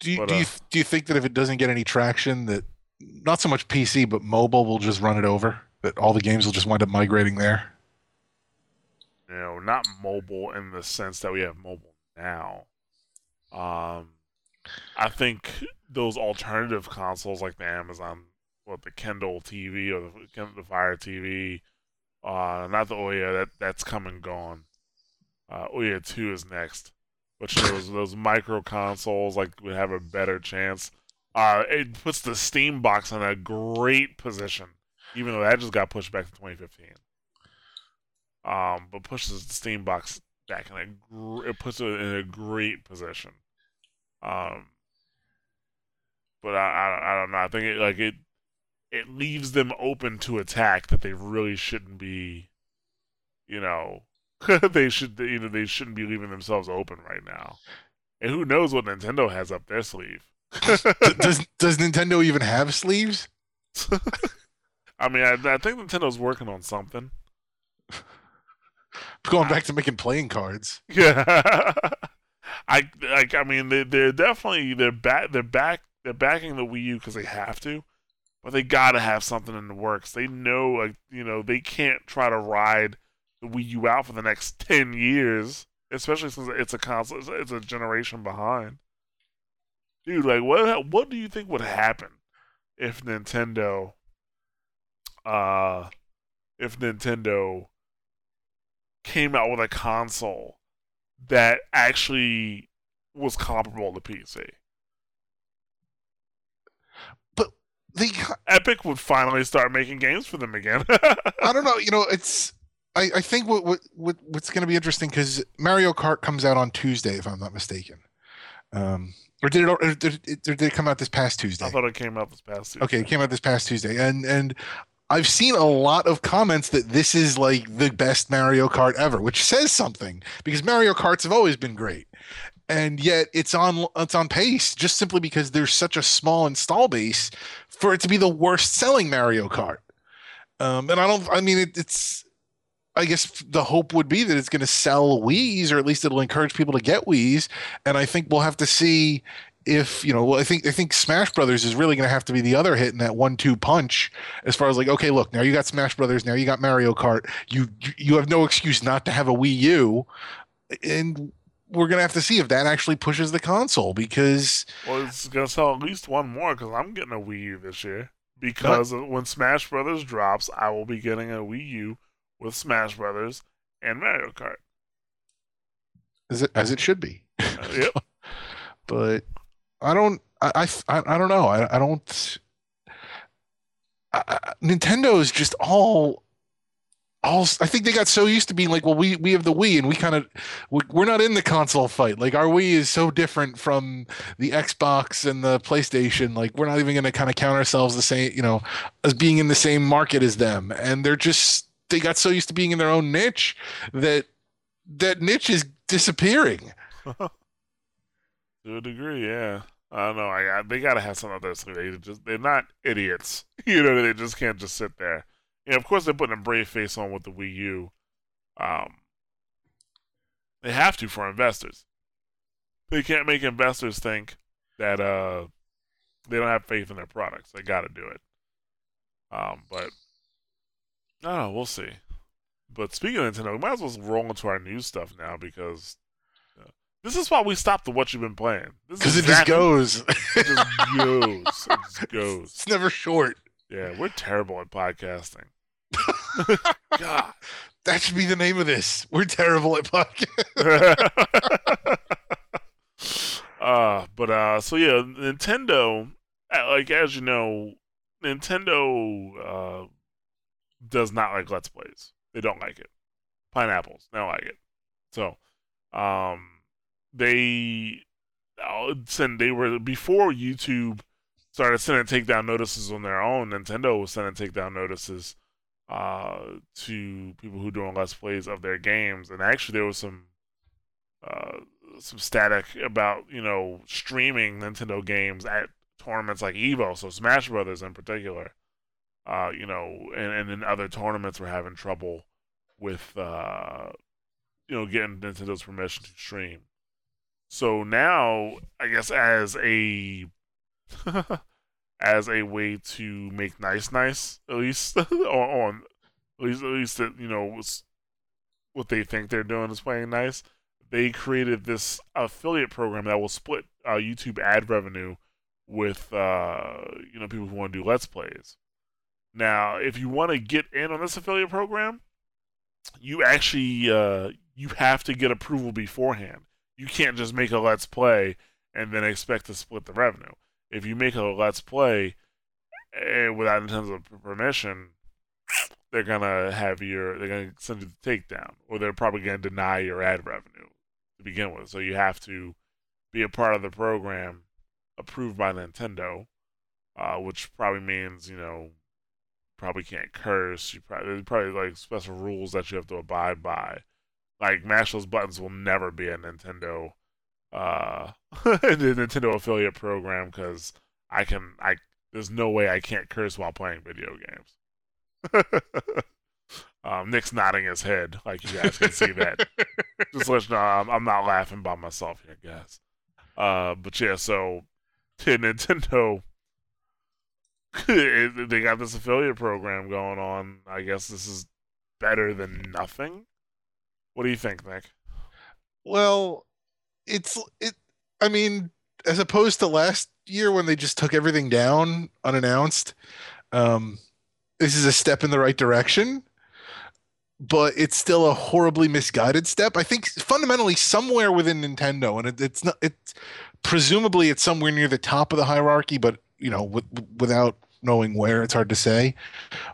Do you, but, do you uh, do you think that if it doesn't get any traction, that not so much PC but mobile will just run it over? that all the games will just wind up migrating there? You know, not mobile in the sense that we have mobile now. Um, I think those alternative consoles like the Amazon, what the Kindle TV or the, the Fire TV, uh, not the Ouya that that's come and gone. Uh, Ouya two is next, which those those micro consoles like would have a better chance. Uh, it puts the Steam box in a great position even though that just got pushed back to 2015. Um, but pushes the Steam box back in a gr- it puts it in a great position. Um, but I, I, I don't know. I think it like it it leaves them open to attack that they really shouldn't be. You know, they should you know they shouldn't be leaving themselves open right now. And who knows what Nintendo has up their sleeve? does does Nintendo even have sleeves? I mean, I, I think Nintendo's working on something. Going back to making playing cards. Yeah, I like. I mean, they they're definitely they're back. They're back. They're backing the Wii U because they have to, but they gotta have something in the works. They know, like you know, they can't try to ride the Wii U out for the next ten years, especially since it's a console. It's a generation behind. Dude, like, what what do you think would happen if Nintendo, uh, if Nintendo came out with a console that actually was comparable to PC. But the Epic would finally start making games for them again. I don't know. You know, it's. I, I think what, what, what what's going to be interesting because Mario Kart comes out on Tuesday, if I'm not mistaken. Um, or did it? Or did it, or did it come out this past Tuesday? I thought it came out this past Tuesday. Okay, it came out this past Tuesday, and and I've seen a lot of comments that this is like the best Mario Kart ever, which says something because Mario Karts have always been great. And yet it's on it's on pace just simply because there's such a small install base for it to be the worst selling Mario Kart. Um, and I don't I mean it, it's I guess the hope would be that it's going to sell Wii's, or at least it'll encourage people to get Wii's. And I think we'll have to see if you know. Well, I think I think Smash Brothers is really going to have to be the other hit in that one-two punch, as far as like, okay, look, now you got Smash Brothers, now you got Mario Kart. You you have no excuse not to have a Wii U, and we're gonna have to see if that actually pushes the console because well, it's gonna sell at least one more because I'm getting a Wii U this year. Because what? when Smash Brothers drops, I will be getting a Wii U with Smash Brothers and Mario Kart. As it as it should be. Uh, yep. but I don't. I I, I don't know. I I don't. I, Nintendo is just all. All, I think they got so used to being like, well, we we have the Wii, and we kind of we're not in the console fight. Like our Wii is so different from the Xbox and the PlayStation. Like we're not even going to kind of count ourselves the same, you know, as being in the same market as them. And they're just they got so used to being in their own niche that that niche is disappearing. to a degree, yeah. I don't know. I, I they gotta have some of those. They just they're not idiots. You know, they just can't just sit there. Yeah, of course they're putting a brave face on with the Wii U. Um, they have to for investors. They can't make investors think that uh they don't have faith in their products. They got to do it. Um, but I don't know. We'll see. But speaking of Nintendo, we might as well roll into our new stuff now because this is why we stopped the what you've been playing. Because it just goes. It just goes. It just goes. It's never short. Yeah, we're terrible at podcasting. God. That should be the name of this. We're terrible at podcasting. uh, but uh, so yeah, Nintendo, like as you know, Nintendo uh does not like Let's Plays. They don't like it. Pineapples, they don't like it. So, um, they uh, send they were before YouTube started sending takedown notices on their own. Nintendo was sending takedown notices uh, to people who were doing let's plays of their games, and actually there was some uh, some static about you know streaming Nintendo games at tournaments like Evo, so Smash Brothers in particular. Uh, you know, and, and in other tournaments were having trouble with uh, you know getting Nintendo's permission to stream. So now, I guess as a as a way to make nice nice at least on, on at least at least that you know what they think they're doing is playing nice. They created this affiliate program that will split uh, YouTube ad revenue with uh, you know people who want to do let's plays. Now, if you want to get in on this affiliate program, you actually uh, you have to get approval beforehand you can't just make a let's play and then expect to split the revenue. If you make a let's play uh, without Nintendo's permission, they're gonna have your they're gonna send you the takedown, or they're probably gonna deny your ad revenue to begin with. So you have to be a part of the program, approved by Nintendo, uh, which probably means you know probably can't curse. You probably there's probably like special rules that you have to abide by. Like mash those buttons will never be a Nintendo uh the Nintendo affiliate program because I can I there's no way I can't curse while playing video games. um, Nick's nodding his head like you guys can see that. Just let you know I'm, I'm not laughing by myself here, guys. Uh, but yeah, so Nintendo they got this affiliate program going on. I guess this is better than nothing. What do you think, Nick? Well, it's it. I mean, as opposed to last year when they just took everything down unannounced, um, this is a step in the right direction. But it's still a horribly misguided step. I think fundamentally somewhere within Nintendo, and it, it's not. It's presumably it's somewhere near the top of the hierarchy, but you know, with, without knowing where, it's hard to say.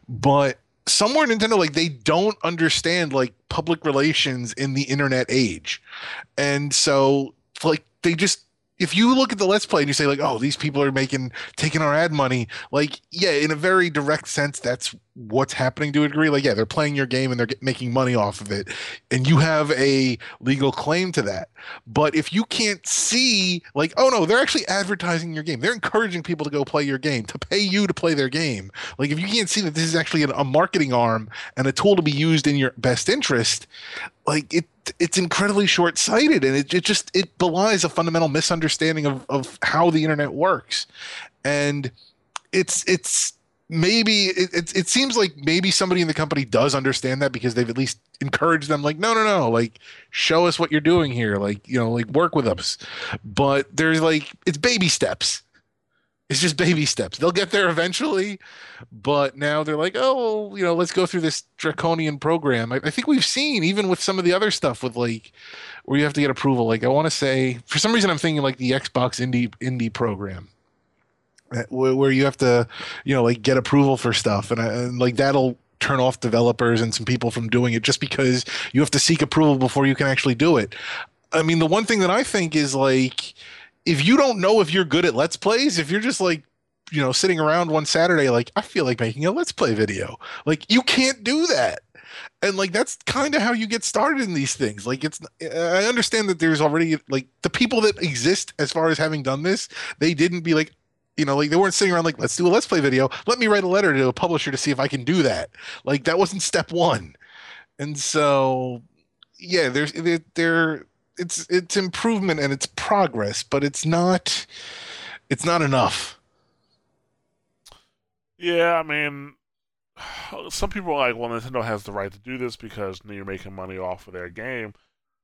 But somewhere Nintendo like they don't understand like public relations in the internet age. And so like they just if you look at the let's play and you say like oh these people are making taking our ad money like yeah in a very direct sense that's what's happening to a degree. Like yeah they're playing your game and they're making money off of it and you have a legal claim to that. But if you can't see like oh no they're actually advertising your game. They're encouraging people to go play your game to pay you to play their game. Like if you can't see that this is actually a marketing arm and a tool to be used in your best interest like it it's incredibly short-sighted and it, it just it belies a fundamental misunderstanding of, of how the internet works. And it's it's maybe it, it, it seems like maybe somebody in the company does understand that because they've at least encouraged them like no no no like show us what you're doing here like you know like work with us. But there's like it's baby steps it's just baby steps. They'll get there eventually but now they're like oh you know let's go through this draconian program. I, I think we've seen even with some of the other stuff with like where you have to get approval. Like i want to say for some reason i'm thinking like the xbox indie indie program. Uh, where you have to, you know, like get approval for stuff, and, and like that'll turn off developers and some people from doing it just because you have to seek approval before you can actually do it. I mean, the one thing that I think is like, if you don't know if you're good at Let's Plays, if you're just like, you know, sitting around one Saturday, like, I feel like making a Let's Play video, like, you can't do that. And like, that's kind of how you get started in these things. Like, it's, I understand that there's already, like, the people that exist as far as having done this, they didn't be like, you know, like they weren't sitting around like, let's do a let's play video. Let me write a letter to a publisher to see if I can do that. Like that wasn't step one. And so, yeah, there's there, there it's it's improvement and it's progress, but it's not it's not enough. Yeah, I mean, some people are like, well, Nintendo has the right to do this because you're making money off of their game.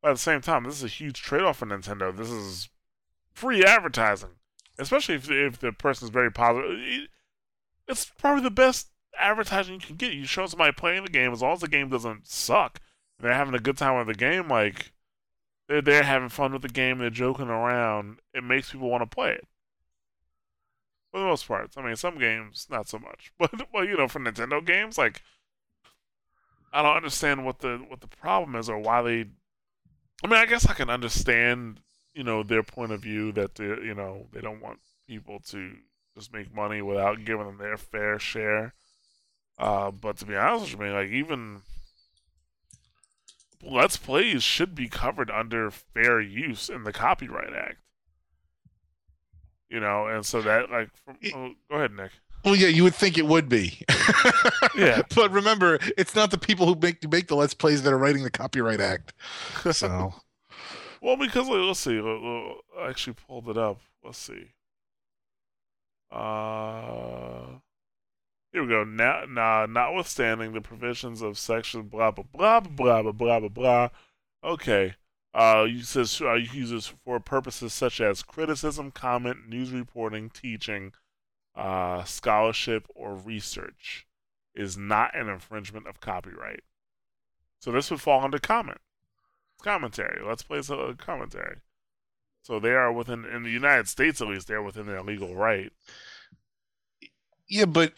But at the same time, this is a huge trade off for Nintendo. This is free advertising especially if if the person is very positive. It's probably the best advertising you can get. You show somebody playing the game as long as the game doesn't suck. And they're having a good time with the game. Like they're they're having fun with the game. They're joking around. It makes people want to play it. For the most part, I mean, some games not so much. But well, you know, for Nintendo games, like I don't understand what the what the problem is or why they. I mean, I guess I can understand you know their point of view that they you know they don't want people to just make money without giving them their fair share. Uh, but to be honest with me, like even Let's Plays should be covered under fair use in the Copyright Act. You know, and so that like, from, oh, go ahead, Nick. Well, yeah, you would think it would be. yeah, but remember, it's not the people who make make the Let's Plays that are writing the Copyright Act. So. Well, because like, let's see. I actually pulled it up. Let's see. Uh, here we go. Now, notwithstanding the provisions of section blah blah blah blah blah blah blah blah. Okay. Uh, says uh, uses for purposes such as criticism, comment, news reporting, teaching, uh, scholarship, or research is not an infringement of copyright. So this would fall under comment It's commentary. Let's play a commentary. So they are within, in the United States at least, they're within their legal right. Yeah, but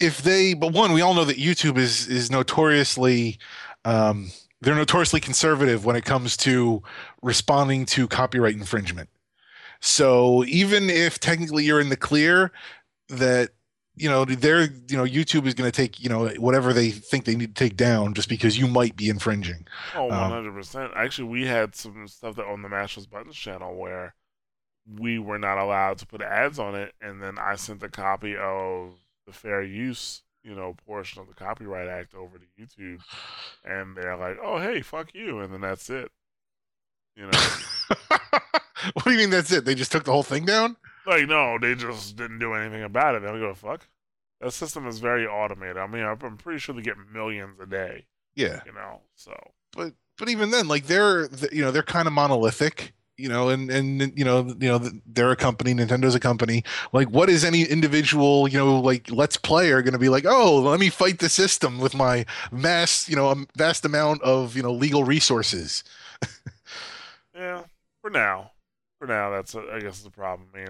if they, but one, we all know that YouTube is is notoriously, um, they're notoriously conservative when it comes to responding to copyright infringement. So even if technically you're in the clear, that you know they're you know YouTube is going to take you know whatever they think they need to take down just because you might be infringing. Oh, Um, 100%. Actually, we had some stuff that on the Mash Those Buttons channel where we were not allowed to put ads on it, and then I sent a copy of the fair use, you know, portion of the Copyright Act over to YouTube, and they're like, "Oh, hey, fuck you," and then that's it. You know, what do you mean that's it? They just took the whole thing down? like no, they just didn't do anything about it. They don't give a fuck. That system is very automated. I mean, I'm pretty sure they get millions a day. Yeah. You know, so but but even then like they're th- you know they're kind of monolithic you know and and you know you know they're a company nintendo's a company like what is any individual you know like let's player going to be like oh let me fight the system with my mass you know a vast amount of you know legal resources Yeah, for now. For now, that's a, I guess the problem. I mean,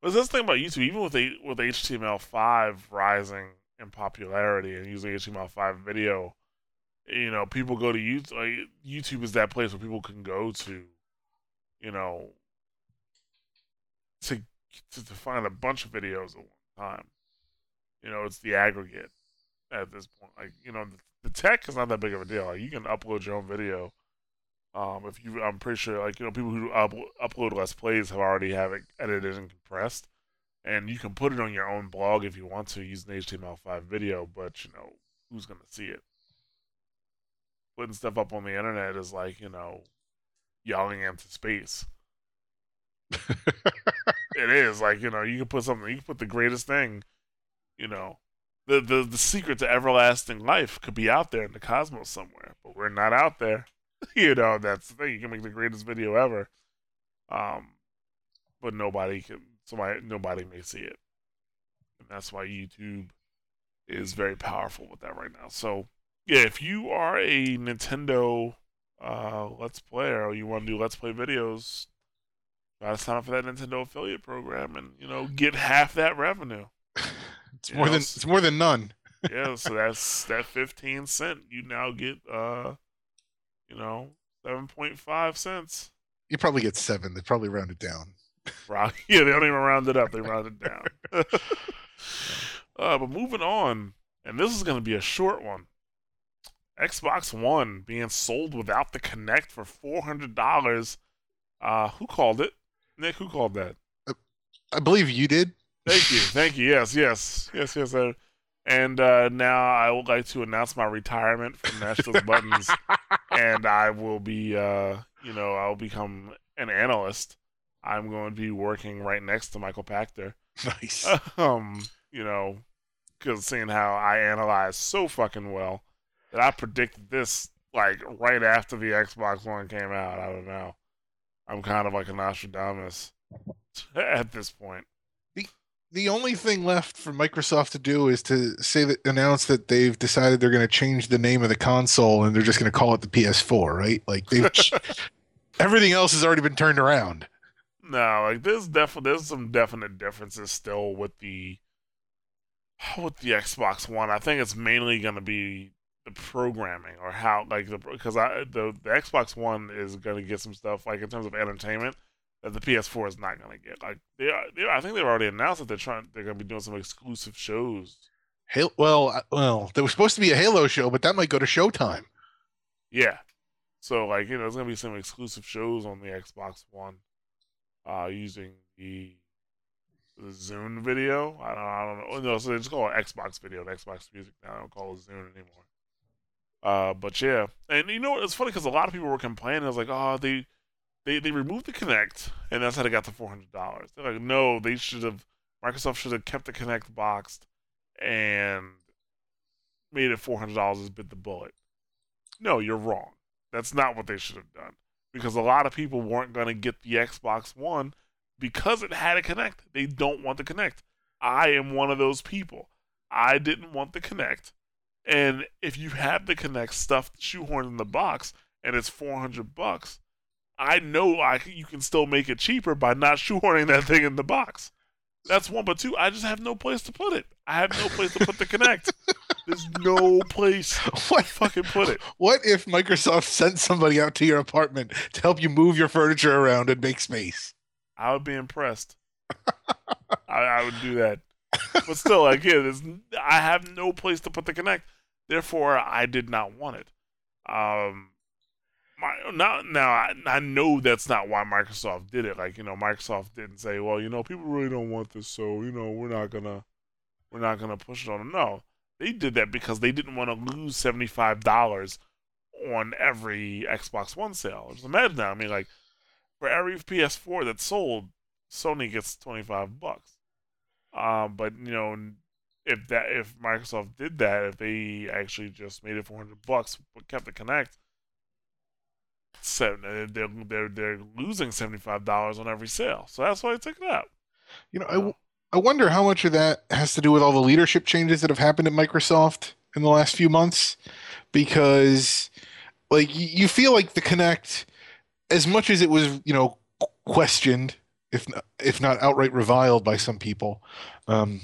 but this thing about YouTube, even with a, with HTML5 rising in popularity and using HTML5 video, you know, people go to YouTube. Like, YouTube is that place where people can go to, you know, to to, to find a bunch of videos at one time. You know, it's the aggregate at this point. Like, you know, the, the tech is not that big of a deal. Like, you can upload your own video um, if you, I'm pretty sure, like you know, people who up, upload Let's Plays have already have it edited and compressed, and you can put it on your own blog if you want to using HTML5 video. But you know, who's gonna see it? Putting stuff up on the internet is like you know, yelling into space. it is like you know, you can put something, you can put the greatest thing, you know. The, the the secret to everlasting life could be out there in the cosmos somewhere, but we're not out there. you know, that's the thing. You can make the greatest video ever, um, but nobody can. Somebody, nobody may see it, and that's why YouTube is very powerful with that right now. So, yeah, if you are a Nintendo uh, Let's Play, or you want to do Let's Play videos, to sign up for that Nintendo affiliate program, and you know, get half that revenue. it's more than it's more than none yeah, so that's that fifteen cent. You now get uh, you know, seven point five cents. you probably get seven they probably round it down yeah, they don't even round it up; they round it down. uh, but moving on, and this is going to be a short one. Xbox One being sold without the Kinect for four hundred dollars. Uh, who called it? Nick, who called that? i believe you did Thank you, thank you. Yes, yes, yes, yes. Sir. And uh, now I would like to announce my retirement from Mash Those Buttons, and I will be, uh, you know, I'll become an analyst. I'm going to be working right next to Michael Pachter. nice um, you know, because seeing how I analyze so fucking well that I predicted this like right after the Xbox One came out. I don't know. I'm kind of like a Nostradamus at this point. the the only thing left for Microsoft to do is to say that announce that they've decided they're going to change the name of the console and they're just going to call it the PS4, right? Like they've everything else has already been turned around. No, like there's definitely there's some definite differences still with the with the Xbox One. I think it's mainly going to be the programming or how like the because I the the Xbox One is going to get some stuff like in terms of entertainment that the PS4 is not going to get. Like they are, they I think they've already announced that they're trying they're going to be doing some exclusive shows. Halo, well, well, there was supposed to be a Halo show, but that might go to Showtime. Yeah. So like you know, there's gonna be some exclusive shows on the Xbox One, uh, using the the Zune video. I don't, I don't know. No, so they just call it Xbox Video, Xbox Music now. They don't call it Zune anymore. Uh, but yeah, and you know? It's funny because a lot of people were complaining. I was like, oh, they they they removed the Kinect, and that's how they got the four hundred dollars. They're like, no, they should have. Microsoft should have kept the Kinect boxed and made it four hundred dollars. Is bit the bullet. No, you're wrong. That's not what they should have done. Because a lot of people weren't going to get the Xbox One because it had a Kinect. They don't want the Kinect. I am one of those people. I didn't want the Kinect. And if you have the Kinect stuff shoehorned in the box and it's 400 bucks, I know I you can still make it cheaper by not shoehorning that thing in the box. That's one, but two, I just have no place to put it. I have no place to put the Kinect. There's no place to What fucking put it. What if Microsoft sent somebody out to your apartment to help you move your furniture around and make space? I would be impressed. I, I would do that. But still, again, I have no place to put the Kinect. Therefore, I did not want it. Um, my now now I, I know that's not why Microsoft did it. Like you know, Microsoft didn't say, well, you know, people really don't want this, so you know, we're not gonna we're not gonna push it on them. No, they did that because they didn't want to lose seventy five dollars on every Xbox One sale. Just imagine that. I mean, like for every PS4 that's sold, Sony gets twenty five bucks. Um, but you know, if that if Microsoft did that, if they actually just made it four hundred bucks but kept the Kinect, so they're they're they're losing seventy five dollars on every sale. So that's why I took it out. You know, I, w- I wonder how much of that has to do with all the leadership changes that have happened at Microsoft in the last few months, because like you feel like the Kinect, as much as it was you know questioned, if not, if not outright reviled by some people. Um,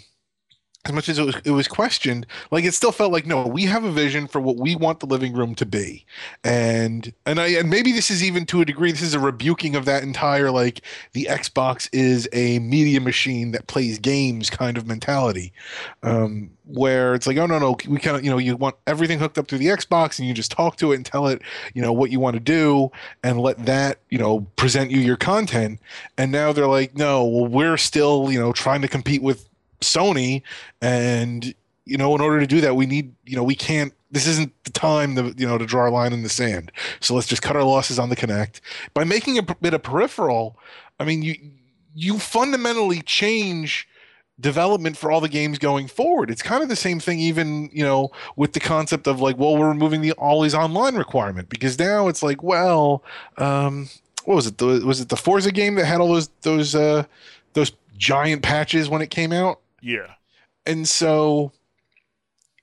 as much as it was it was questioned, like it still felt like no, we have a vision for what we want the living room to be, and and I and maybe this is even to a degree this is a rebuking of that entire like the Xbox is a media machine that plays games kind of mentality, um, where it's like oh no no we kind of you know you want everything hooked up through the Xbox and you just talk to it and tell it you know what you want to do and let that you know present you your content, and now they're like no well we're still you know trying to compete with Sony, and you know, in order to do that, we need you know we can't. This isn't the time to you know to draw a line in the sand. So let's just cut our losses on the Kinect by making a bit of peripheral. I mean, you you fundamentally change development for all the games going forward. It's kind of the same thing, even you know, with the concept of like, well, we're removing the always online requirement because now it's like, well, um, what was it? The, was it the Forza game that had all those those uh, those giant patches when it came out? Yeah. And so,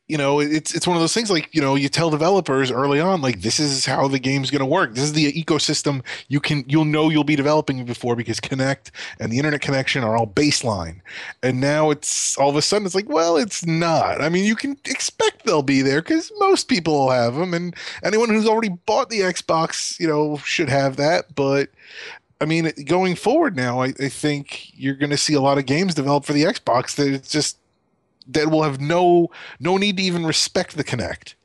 you know, it's it's one of those things like, you know, you tell developers early on like this is how the game's to work. This is the ecosystem you can you'll know you'll be developing before because Kinect and the internet connection are all baseline. And now it's all of a sudden it's like, well, it's not. I mean, you can expect they'll be there cuz most people will have them and anyone who's already bought the Xbox, you know, should have that, but I mean, going forward now, I, I think you're going to see a lot of games developed for the Xbox that it's just that will have no no need to even respect the Kinect.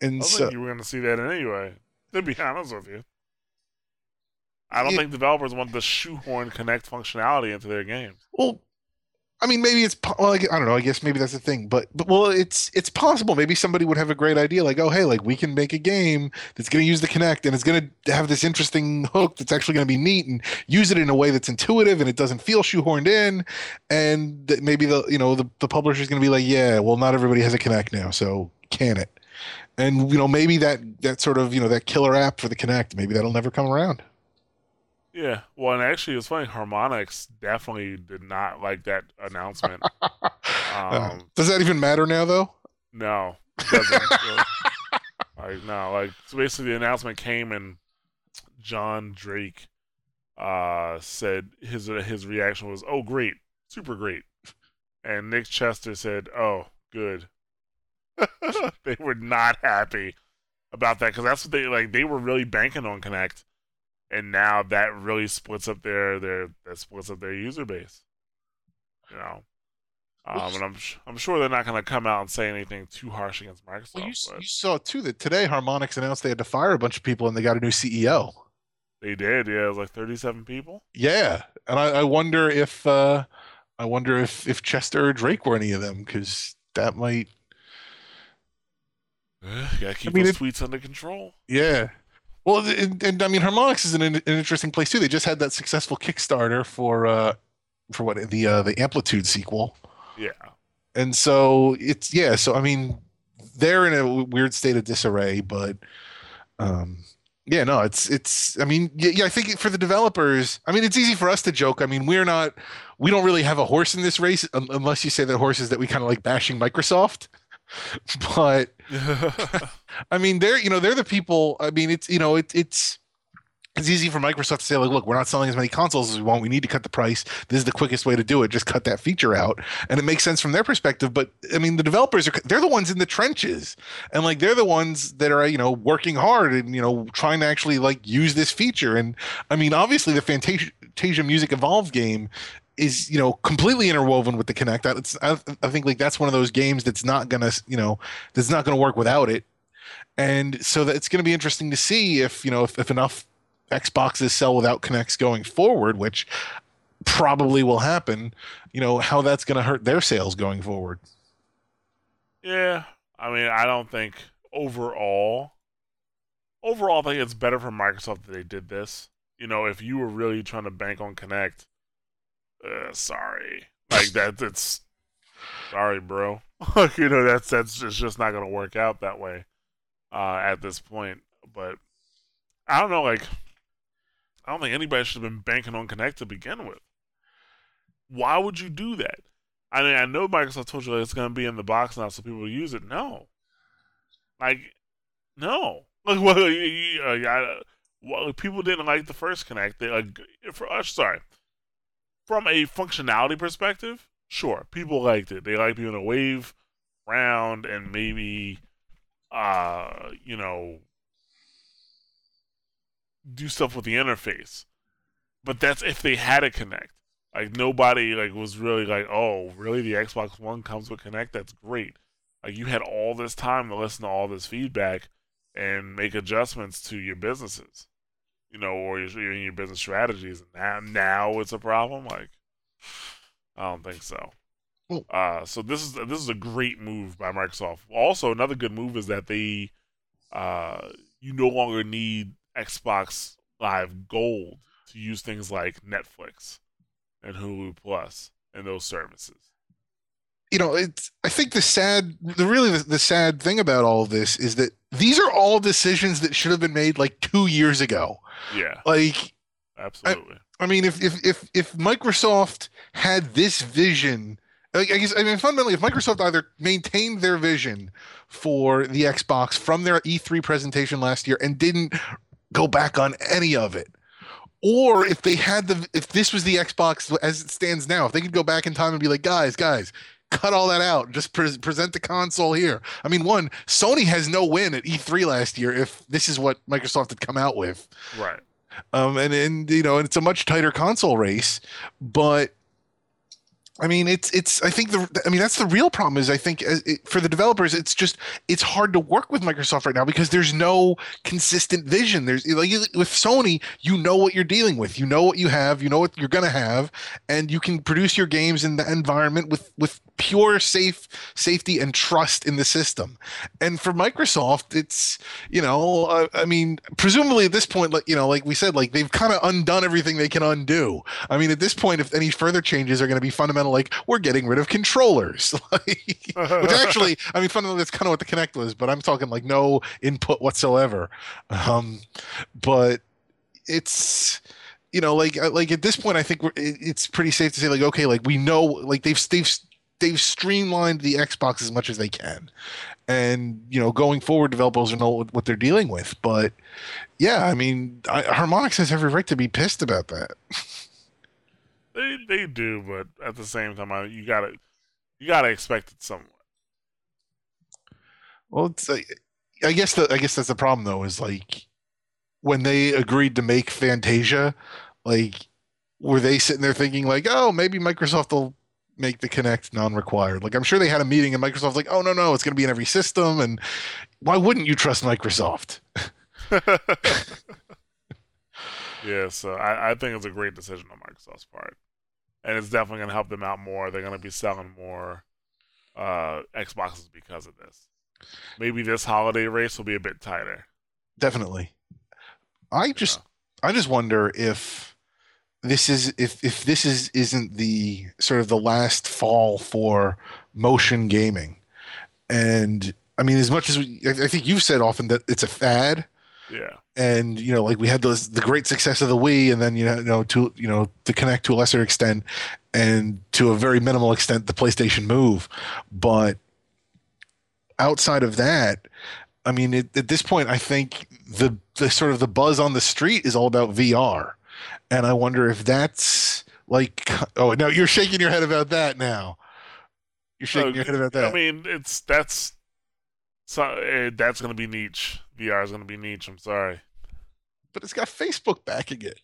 And I so, think you were going to see that anyway. To be honest with you, I don't Yeah. think developers want to shoehorn Kinect functionality into their games. well, I mean, maybe it's well, I, don't know. I guess maybe that's the thing, but but well, it's it's possible. Maybe somebody would have a great idea, like, oh, hey, like we can make a game that's going to use the Kinect and it's going to have this interesting hook that's actually going to be neat and use it in a way that's intuitive and it doesn't feel shoehorned in, and that maybe the you know the the publisher's going to be like, yeah, well, not everybody has a Kinect now, so can it? And you know, maybe that that sort of you know that killer app for the Kinect, maybe that'll never come around. Yeah, well, and actually, it's funny. Harmonix definitely did not like that announcement. Uh, Um, does that even matter now, though? no, it doesn't. really. like no, like so basically, the announcement came and John Drake uh, said his his reaction was, "Oh, great, super great," and Nick Chester said, "Oh, good." they were not happy about that because that's what they like. They were really banking on Kinect, and now that really splits up their their that splits up their user base. You know, um, and I'm I'm sure they're not going to come out and say anything too harsh against Microsoft. Well, you, but you saw too that today Harmonix announced they had to fire a bunch of people and they got a new CEO. they did, yeah. It was like 37 people. Yeah, and I, I wonder if uh, I wonder if if Chester or Drake were any of them because that might. Got to keep mean, those it- tweets under control. Yeah. Well, and, and I mean, Harmonix is an, an interesting place too. They just had that successful Kickstarter for uh, for what the uh, the Amplitude sequel, Yeah, and so it's yeah. So I mean, they're in a weird state of disarray, but um, yeah, no, it's it's. I mean, yeah, yeah, I think for the developers, I mean, it's easy for us to joke. I mean, we're not, we don't really have a horse in this race un- unless you say that horses that we kind of like bashing Microsoft. But I mean, they're you know they're the people. I mean, it's you know it, it's it's easy for Microsoft to say like, look, we're not selling as many consoles as we want. We need to cut the price. This is the quickest way to do it. Just cut that feature out, and it makes sense from their perspective. But I mean, the developers are they're the ones in the trenches, and like they're the ones that are you know working hard and you know trying to actually like use this feature. And I mean, obviously the Fantasia Fantasia Music Evolve game is you know completely interwoven with the Kinect. That's I, I think like that's one of those games that's not gonna you know that's not gonna work without it. And so that it's going to be interesting to see if you know if, if enough Xboxes sell without Kinects going forward, which probably will happen. You know how that's going to hurt their sales going forward. Yeah, I mean, I don't think overall, overall, I think it's better for Microsoft that they did this. You know, if you were really trying to bank on Kinect, uh, sorry, like that, it's sorry, bro. you know, that's that's just, just not gonna work out that way uh, at this point. But I don't know, like I don't think anybody should have been banking on Kinect to begin with. Why would you do that? I mean, I know Microsoft told you it's to be in the box now, so people use it. No, like, no. Like, well, uh, well, people didn't like the first Kinect. They like, for us, sorry, from a functionality perspective, sure, people liked it. They liked being able to wave around and maybe, uh, you know, do stuff with the interface. But that's if they had a Kinect. Like nobody like was really like, oh, really? The Xbox One comes with Kinect. That's great. Like you had all this time to listen to all this feedback and make adjustments to your businesses, you know, or your your business strategies. And now, now it's a problem. Like, I don't think so. Uh, so this is this is a great move by Microsoft. Also, another good move is that they, uh, you no longer need Xbox Live Gold to use things like Netflix and Hulu Plus and those services. You know, it's. I think the sad, the really the, the sad thing about all of this is that these are all decisions that should have been made like two years ago. Yeah, like absolutely. I, I mean, if if if if Microsoft had this vision I guess I mean fundamentally, if Microsoft either maintained their vision for the Xbox from their E3 presentation last year and didn't go back on any of it, or if they had the if this was the Xbox as it stands now, if they could go back in time and be like, guys, guys, cut all that out, just pre- present the console here. I mean, one, Sony has no win at E3 last year if this is what Microsoft had come out with, right? Um, and and you know, and it's a much tighter console race, but I mean, it's it's. I think the. I mean, that's the real problem. Is I think it, for the developers, it's just it's hard to work with Microsoft right now because there's no consistent vision. There's like with Sony, you know what you're dealing with. You know what you have. You know what you're gonna have, and you can produce your games in the environment with with pure safe safety and trust in the system. And for Microsoft, it's you know, uh, I mean, presumably at this point, like you know, like we said, like they've kind of undone everything they can undo. I mean, at this point, if any further changes are going to be fundamental, like we're getting rid of controllers, like, which actually, I mean, fundamentally, that's kind of what the Kinect was. But I'm talking like no input whatsoever. Um, but it's you know like uh, like at this point i think it's pretty safe to say like okay like we know like they've they've they've streamlined the Xbox as much as they can, and you know, going forward, developers will know what they're dealing with. But yeah, I mean, I, Harmonix has every right to be pissed about that. they they do, but at the same time, I, you gotta you gotta expect it somewhat. Well, it's uh, I guess the I guess that's the problem though is like when they agreed to make Fantasia, like were they sitting there thinking like, oh, maybe Microsoft will make the Kinect non-required. Like I'm sure they had a meeting and Microsoft's like, oh no no, it's going to be in every system, and why wouldn't you trust Microsoft? yeah, so I, I think it's a great decision on Microsoft's part, and it's definitely going to help them out more. They're going to be selling more uh, Xboxes because of this. Maybe this holiday race will be a bit tighter. Definitely. I just yeah. I just wonder if this is if if this is isn't the sort of the last fall for motion gaming, and I mean as much as we, I think you've said often that it's a fad. Yeah. And you know, like we had those the great success of the Wii, and then you know, you know to you know the Kinect to a lesser extent, and to a very minimal extent the PlayStation Move, but outside of that, I mean, it, at this point, I think the the sort of the buzz on the street is all about VR and I wonder if that's like oh no you're shaking your head about that now. You're shaking your head about that. I mean it's that's so uh, that's gonna be niche. VR is gonna be niche. I'm sorry but it's got Facebook backing it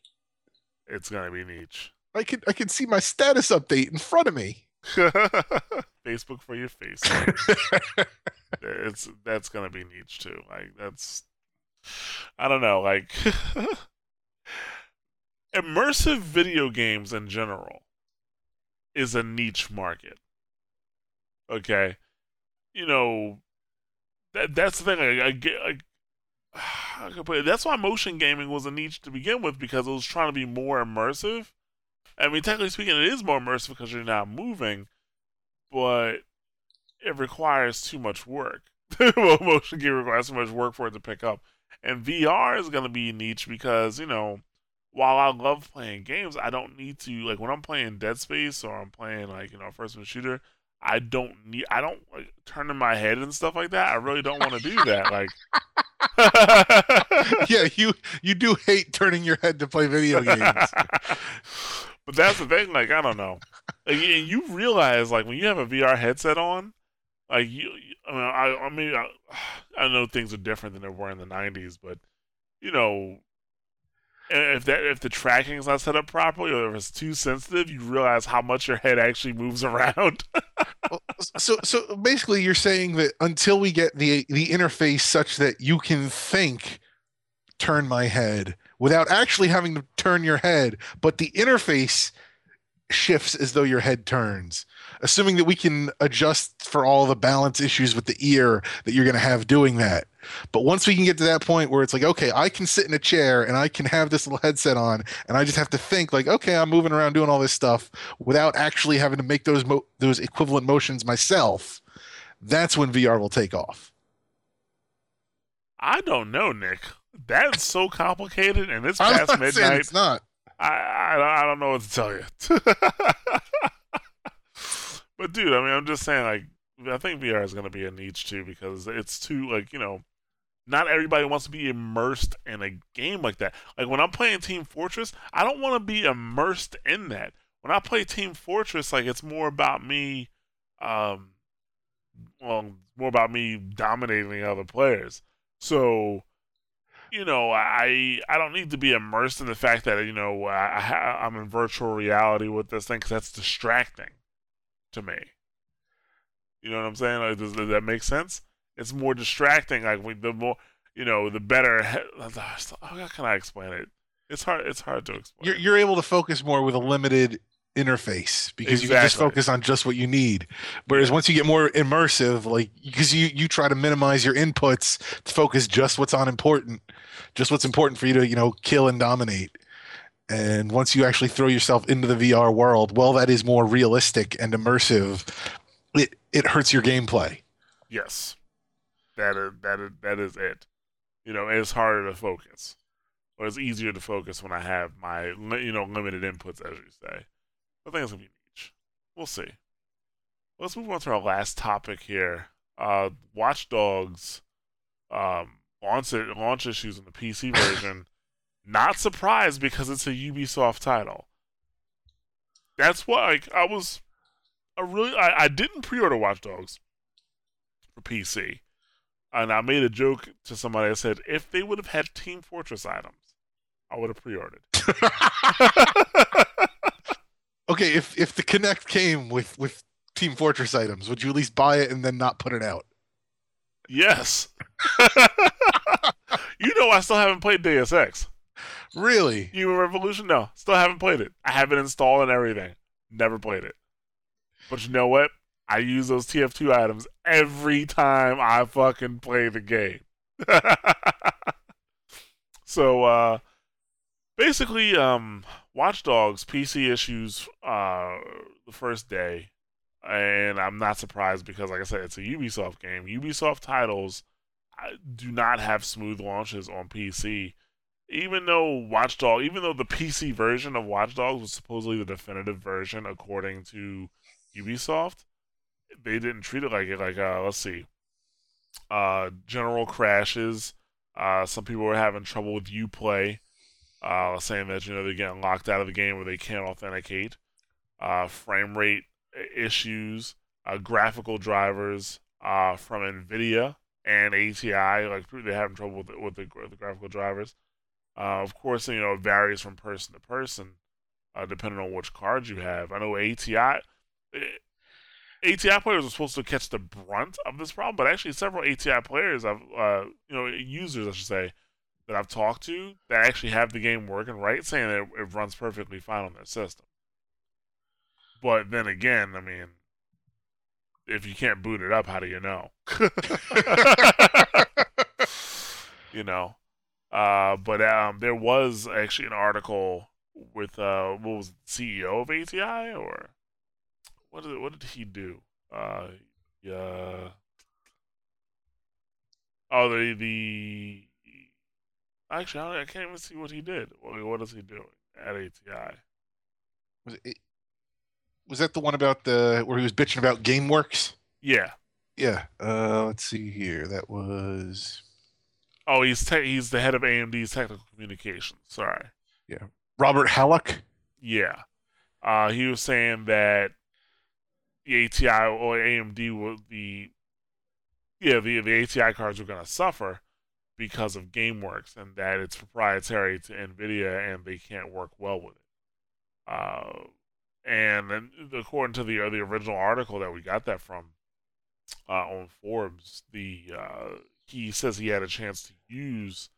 it's gonna be niche. I can I can see my status update in front of me. Facebook for your face. it's that's gonna be niche too. Like that's I don't know, like immersive video games in general is a niche market. Okay, you know that that's the thing. I, I get. I, that's why motion gaming was a niche to begin with because it was trying to be more immersive. I mean, technically speaking, it is more immersive because you're not moving, but it requires too much work. well, motion game requires too much work for it to pick up. And VR is going to be niche because, you know, while I love playing games, I don't need to, like, when I'm playing Dead Space or I'm playing, like, you know, first person shooter, I don't need, I don't, like, turn in my head and stuff like that. I really don't want to do that. Like, yeah, you you do hate turning your head to play video games. but that's the thing. Like, I don't know. Like, and you realize, like, when you have a VR headset on, like you, I mean, I, I mean, I, I know things are different than they were in the '90s, but you know, if that if the tracking is not set up properly or if it's too sensitive, you realize how much your head actually moves around. so so basically you're saying that until we get the the interface such that you can think turn my head without actually having to turn your head, but the interface shifts as though your head turns assuming that we can adjust for all the balance issues with the ear that you're going to have doing that. But once we can get to that point where it's like, okay, I can sit in a chair and I can have this little headset on, and I just have to think like, okay, I'm moving around doing all this stuff without actually having to make those mo- those equivalent motions myself. That's when VR will take off. I don't know, Nick. That's so complicated, and it's past midnight. It's not. I, I I don't know what to tell you. But dude, I mean, I'm just saying, like, I think VR is going to be a niche too because it's too like you know, not everybody wants to be immersed in a game like that. Like when I'm playing Team Fortress, I don't want to be immersed in that. When I play Team Fortress, like it's more about me, um, well, more about me dominating other players. So, you know, I I don't need to be immersed in the fact that you know I, I I'm in virtual reality with this thing because that's distracting to me. You know what I'm saying? Like, does, does that make sense? It's more distracting. Like we, the more, you know, the better. How can I explain it? It's hard. It's hard to explain. You're you're able to focus more with a limited interface because exactly. you can just focus on just what you need. Whereas once you get more immersive, like because you you try to minimize your inputs to focus just what's on important, just what's important for you to you know kill and dominate. And once you actually throw yourself into the VR world, well, that is more realistic and immersive. It it hurts your gameplay. Yes, that is that is that is it. You know, it's harder to focus, or it's easier to focus when I have my you know limited inputs, as you say. I think it's gonna be niche. We'll see. Let's move on to our last topic here. Uh, Watch Dogs um, launch launch issues in the PC version not surprised because it's a Ubisoft title. That's why like, I was I really I, I didn't pre-order Watch Dogs for PC. And I made a joke to somebody. I said, if they would have had Team Fortress items, I would have pre-ordered. okay, if if the Kinect came with with Team Fortress items, would you at least buy it and then not put it out? Yes. you know I still haven't played Deus Ex. Really? Human Revolution? No, still haven't played it. I have it installed and everything. Never played it. But you know what? I use those TF2 items every time I fucking play the game. so uh basically um Watch Dogs PC issues uh the first day and I'm not surprised because like I said it's a Ubisoft game. Ubisoft titles do not have smooth launches on PC even though Watchdog, even though the PC version of Watch Dogs was supposedly the definitive version according to Ubisoft, they didn't treat it like it. Like, uh, let's see, uh, general crashes. Uh, some people were having trouble with UPlay, uh, saying that you know they're getting locked out of the game where they can't authenticate. Uh, frame rate issues, uh, graphical drivers uh, from Nvidia and ATI, like they're having trouble with the, with the, the graphical drivers Uh, of course, you know it varies from person to person, uh, depending on which cards you have. I know ATI. eh, ATI players are supposed to catch the brunt of this problem, but actually, several ATI players, I've, uh, you know, users, I should say, that I've talked to that actually have the game working right, saying that it runs perfectly fine on their system. But then again, I mean, if you can't boot it up, how do you know? you know. Uh, but um, there was actually an article with uh, what was it, CEO of ATI or what did what did he do? Uh, yeah. Oh, the the actually I, I can't even see what he did. What, what is he doing at ATI? Was it? Was that the one about the where he was bitching about GameWorks? Yeah. Yeah. Uh, let's see here. That was Oh, he's te- he's the head of AMD's technical communications. Sorry. Yeah, Robert Hallock. Yeah. Uh, he was saying that the ATI or AMD will the yeah the the ATI cards were going to suffer because of GameWorks and that it's proprietary to Nvidia and they can't work well with it. Uh, and then according to the uh, the original article that we got that from uh, on Forbes, the uh, he says he had a chance to use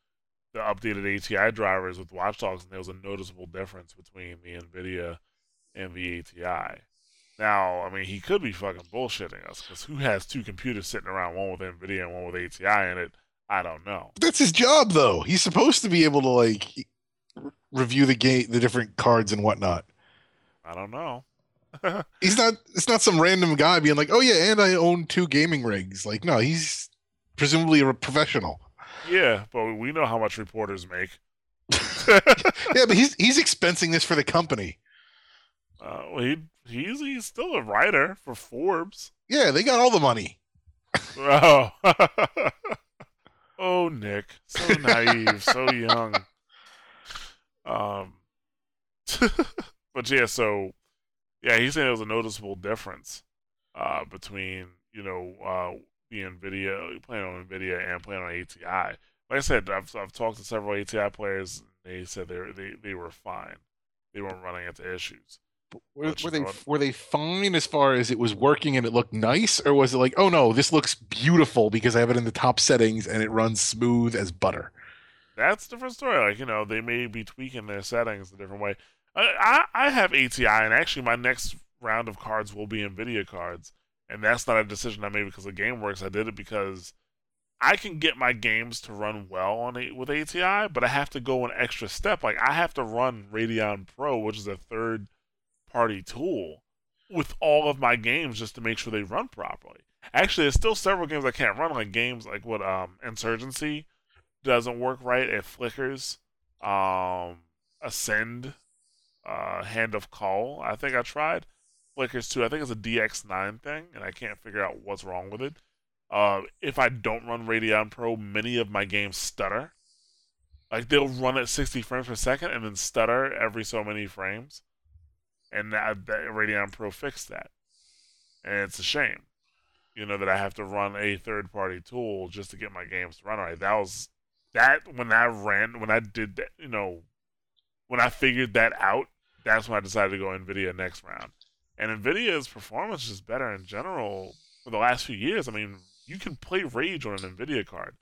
the updated ATI drivers with Watch Dogs, and there was a noticeable difference between the NVIDIA and the ATI. Now, I mean, he could be fucking bullshitting us because who has two computers sitting around, one with NVIDIA and one with ATI in it? I don't know. That's his job, though. He's supposed to be able to like review the game, the different cards and whatnot. I don't know. He's not. It's not some random guy being like, "Oh yeah, and I own two gaming rigs." Like, no, he's presumably a professional. yeah, but we know how much reporters make. Yeah, but he's he's expensing this for the company. Uh, well, he, he's he's still a writer for Forbes. Yeah, they got all the money. Oh, oh, Nick, so naive, so young. Um, but yeah, so yeah, he's saying there was a noticeable difference uh, between you know uh, Nvidia playing on Nvidia and playing on ATI. Like I said, I've I've talked to several ATI players. They said they were, they they were fine. They weren't running into issues. Were, were they were they fine as far as it was working and it looked nice, or was it like, oh no, this looks beautiful because I have it in the top settings and it runs smooth as butter? that's a different story. Like you know, they may be tweaking their settings a different way. I I, I have ATI, and actually, my next round of cards will be Nvidia cards, and that's not a decision I made because of GameWorks. I did it because I can get my games to run well on a, with ATI, but I have to go an extra step. Like I have to run Radeon Pro, which is a third party tool, with all of my games just to make sure they run properly. Actually, there's still several games I can't run, like games like what um Insurgency doesn't work right. It flickers. Um, Ascend, uh, Hand of Kul. I think I tried flickers too. I think it's a DX9 thing, and I can't figure out what's wrong with it. Uh, if I don't run Radeon Pro, many of my games stutter. Like they'll run at 60 frames per second and then stutter every so many frames, and that, that Radeon Pro fixed that, and it's a shame. You know that I have to run a third-party tool just to get my games to run right. That was that when I ran when I did that. You know, when I figured that out, that's when I decided to go Nvidia next round. And Nvidia's performance is better in general for the last few years. I mean, you can play Rage on an Nvidia card.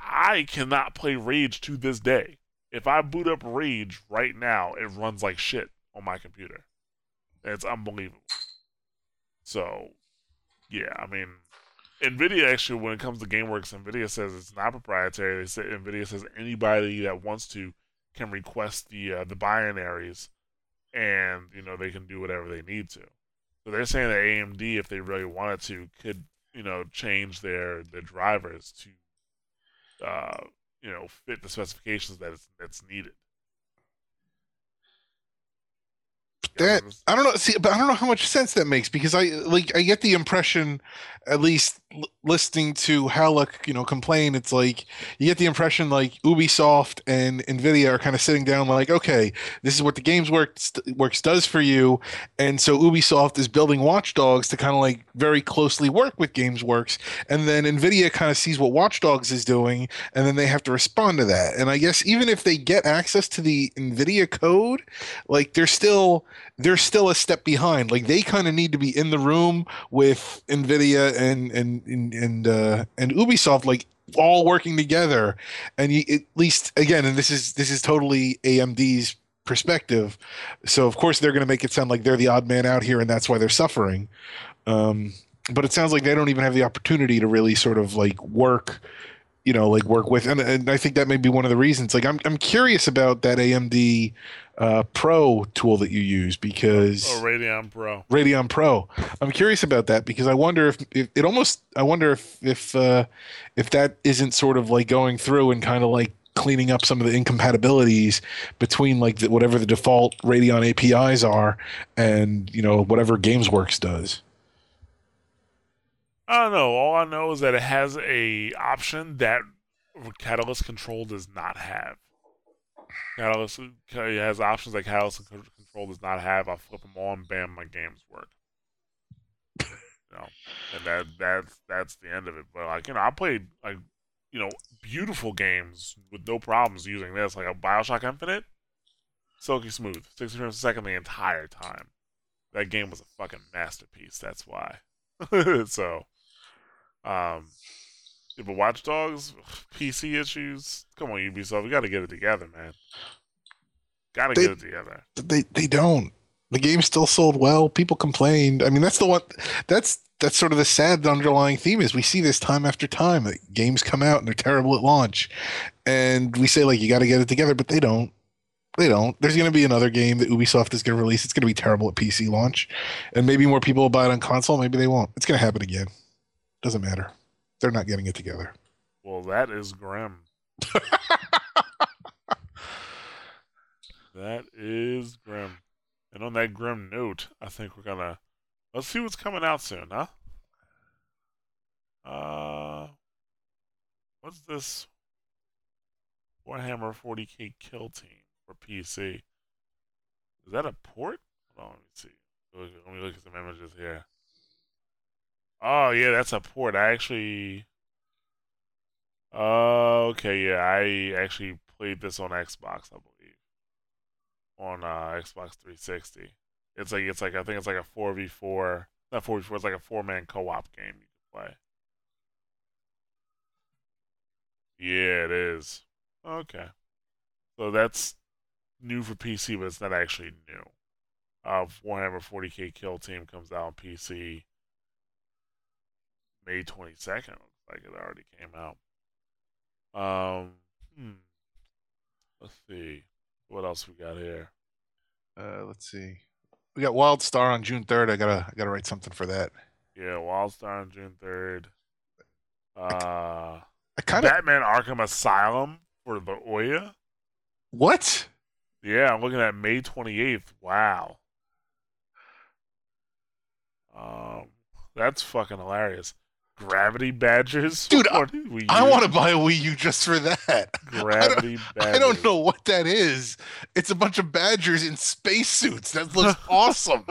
I cannot play Rage to this day. If I boot up Rage right now, it runs like shit on my computer. It's unbelievable. So, yeah, I mean, Nvidia actually, when it comes to GameWorks, Nvidia says it's not proprietary. They say Nvidia says anybody that wants to can request the uh, the binaries, and you know they can do whatever they need to. So they're saying that AMD, if they really wanted to, could you know change their their drivers to uh, you know fit the specifications that it's, that's needed. That I don't know. See, but I don't know how much sense that makes because I like I get the impression, at least listening to Hallock, you know, complain, it's like you get the impression like Ubisoft and Nvidia are kind of sitting down, like, okay, this is what the Games Works Works does for you, and so Ubisoft is building Watch Dogs to kind of like very closely work with Games Works, and then Nvidia kind of sees what Watch Dogs is doing, and then they have to respond to that. And I guess even if they get access to the Nvidia code, like they're still they're still a step behind. Like they kind of need to be in the room with Nvidia and and and and, uh, and Ubisoft, like all working together. And you, at least again, and this is this is totally AMD's perspective. So of course they're going to make it sound like they're the odd man out here, and that's why they're suffering. Um, but it sounds like they don't even have the opportunity to really sort of like work you know like work with and, and i think that may be one of the reasons like i'm, I'm curious about that amd uh, pro tool that you use because Oh, Radeon Pro. Radeon Pro. I'm curious about that because I wonder if, if it almost I wonder if if uh, if that isn't sort of like going through and kind of like cleaning up some of the incompatibilities between like the, whatever the default Radeon APIs are and you know whatever GamesWorks does. I don't know. All I know is that it has a option that Catalyst Control does not have. Catalyst it has options that Catalyst Control does not have. I flip them on, bam, my games work. you know, and that that's that's the end of it. But like you know, I played like you know beautiful games with no problems using this, like a Bioshock Infinite, silky smooth, sixty frames a second the entire time. That game was a fucking masterpiece. That's why. so, um, yeah, but Watch Dogs, PC issues. Come on, Ubisoft, we got to get it together, man. Got to get it together. They they don't. The game still sold well. People complained. I mean, that's the one. That's that's sort of the sad underlying theme is we see this time after time that games come out and they're terrible at launch, and we say like you got to get it together, but they don't. They don't. There's going to be another game that Ubisoft is going to release. It's going to be terrible at PC launch, and maybe more people will buy it on console. Maybe they won't. It's going to happen again. Doesn't matter. They're not getting it together. Well, that is grim. that is grim. And on that grim note, I think we're gonna let's see what's coming out soon, huh? Uh, what's this? Warhammer 40k Kill Team for PC. Is that a port? Hold on, let me see. Let me look at some images here. Oh yeah, that's a port. I actually. Uh, okay, yeah, I actually played this on Xbox, I believe, on uh, Xbox 360. It's like it's like I think it's like a four v four, not four v four. It's like a four man co op game you can play. Yeah, it is. Okay, so that's new for PC, but it's not actually new. Uh, Warhammer 40k Kill Team comes out on PC May 22nd. Looks like it already came out. Um, hmm. Let's see. What else we got here? Uh, let's see. We got WildStar on June third. I gotta I gotta write something for that. Yeah, WildStar on June 3rd. Uh, I kind of Batman Arkham Asylum for the Ouya. what? Yeah, I'm looking at May 28th. Wow. Um, that's fucking hilarious. Gravity Badgers? Dude, I- I want to buy a Wii U just for that. Gravity Badgers. I don't know what that is. It's a bunch of badgers in spacesuits. That looks awesome.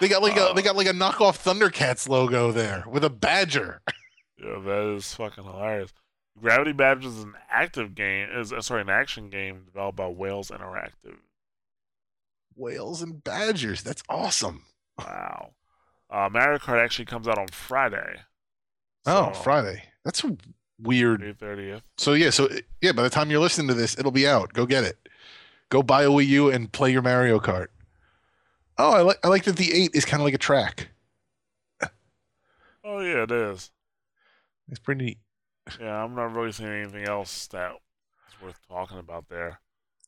They got like a they got like a knockoff Thundercats logo there with a badger. Yeah, that is fucking hilarious. Gravity Badgers is an active game. Is uh, sorry, an action game developed by Wales Interactive. Whales and badgers. That's awesome. Wow. Uh, Mario Kart actually comes out on Friday. Oh, Friday. That's weird. May 30th. So yeah, so yeah, by the time you're listening to this, it'll be out. Go get it. Go buy a Wii U and play your Mario Kart. Oh, I like I like that the eight is kind of like a track. Oh yeah, it is. It's pretty neat. Yeah, I'm not really seeing anything else that is worth talking about there.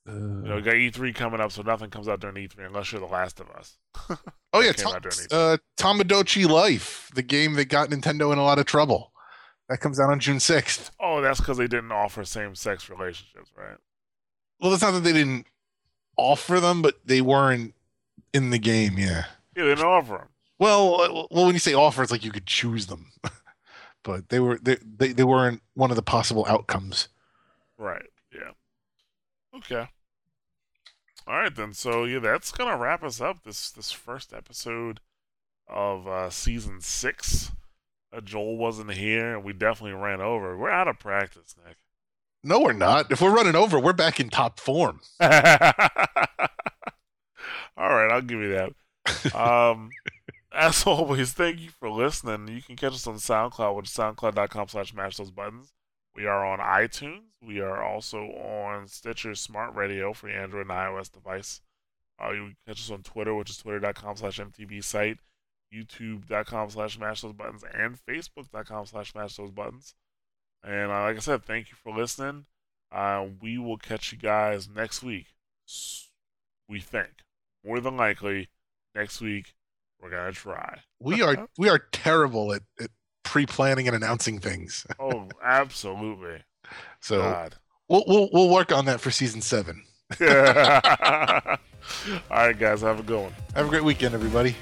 Uh, You know, we got E3 coming up, so nothing comes out during E3 unless you're The Last of Us. oh yeah, Tom, out during E3. uh, Tomodachi Life, the game that got Nintendo in a lot of trouble. That comes out on June sixth. Oh, that's because they didn't offer same-sex relationships, right? Well, it's not that they didn't offer them, but they weren't in the game. Yeah. Yeah, they didn't offer them. Well, well, when you say offer, it's like you could choose them, but they were they, they they weren't one of the possible outcomes. Right. Yeah. Okay. All right then. So yeah, that's gonna wrap us up this this first episode of uh, season six. Uh, Joel wasn't here, and we definitely ran over. We're out of practice, Nick. No, we're not. If we're running over, we're back in top form. All right, I'll give you that. Um, as always, thank you for listening. You can catch us on SoundCloud, which is soundcloud.com slash mash those buttons. We are on iTunes. We are also on Stitcher Smart Radio for your Android and iOS device. Uh, you can catch us on Twitter, which is twitter.com slash MTB site, youtube.com slash mash those buttons, and facebook.com slash mash those buttons. And uh, like I said, thank you for listening. Uh, we will catch you guys next week. We think. More than likely, next week, we're going to try. We are we are terrible at, at pre-planning and announcing things. oh, absolutely. So God. we'll we'll we'll work on that for season seven. All right, guys, have a good one. Have a great weekend, everybody.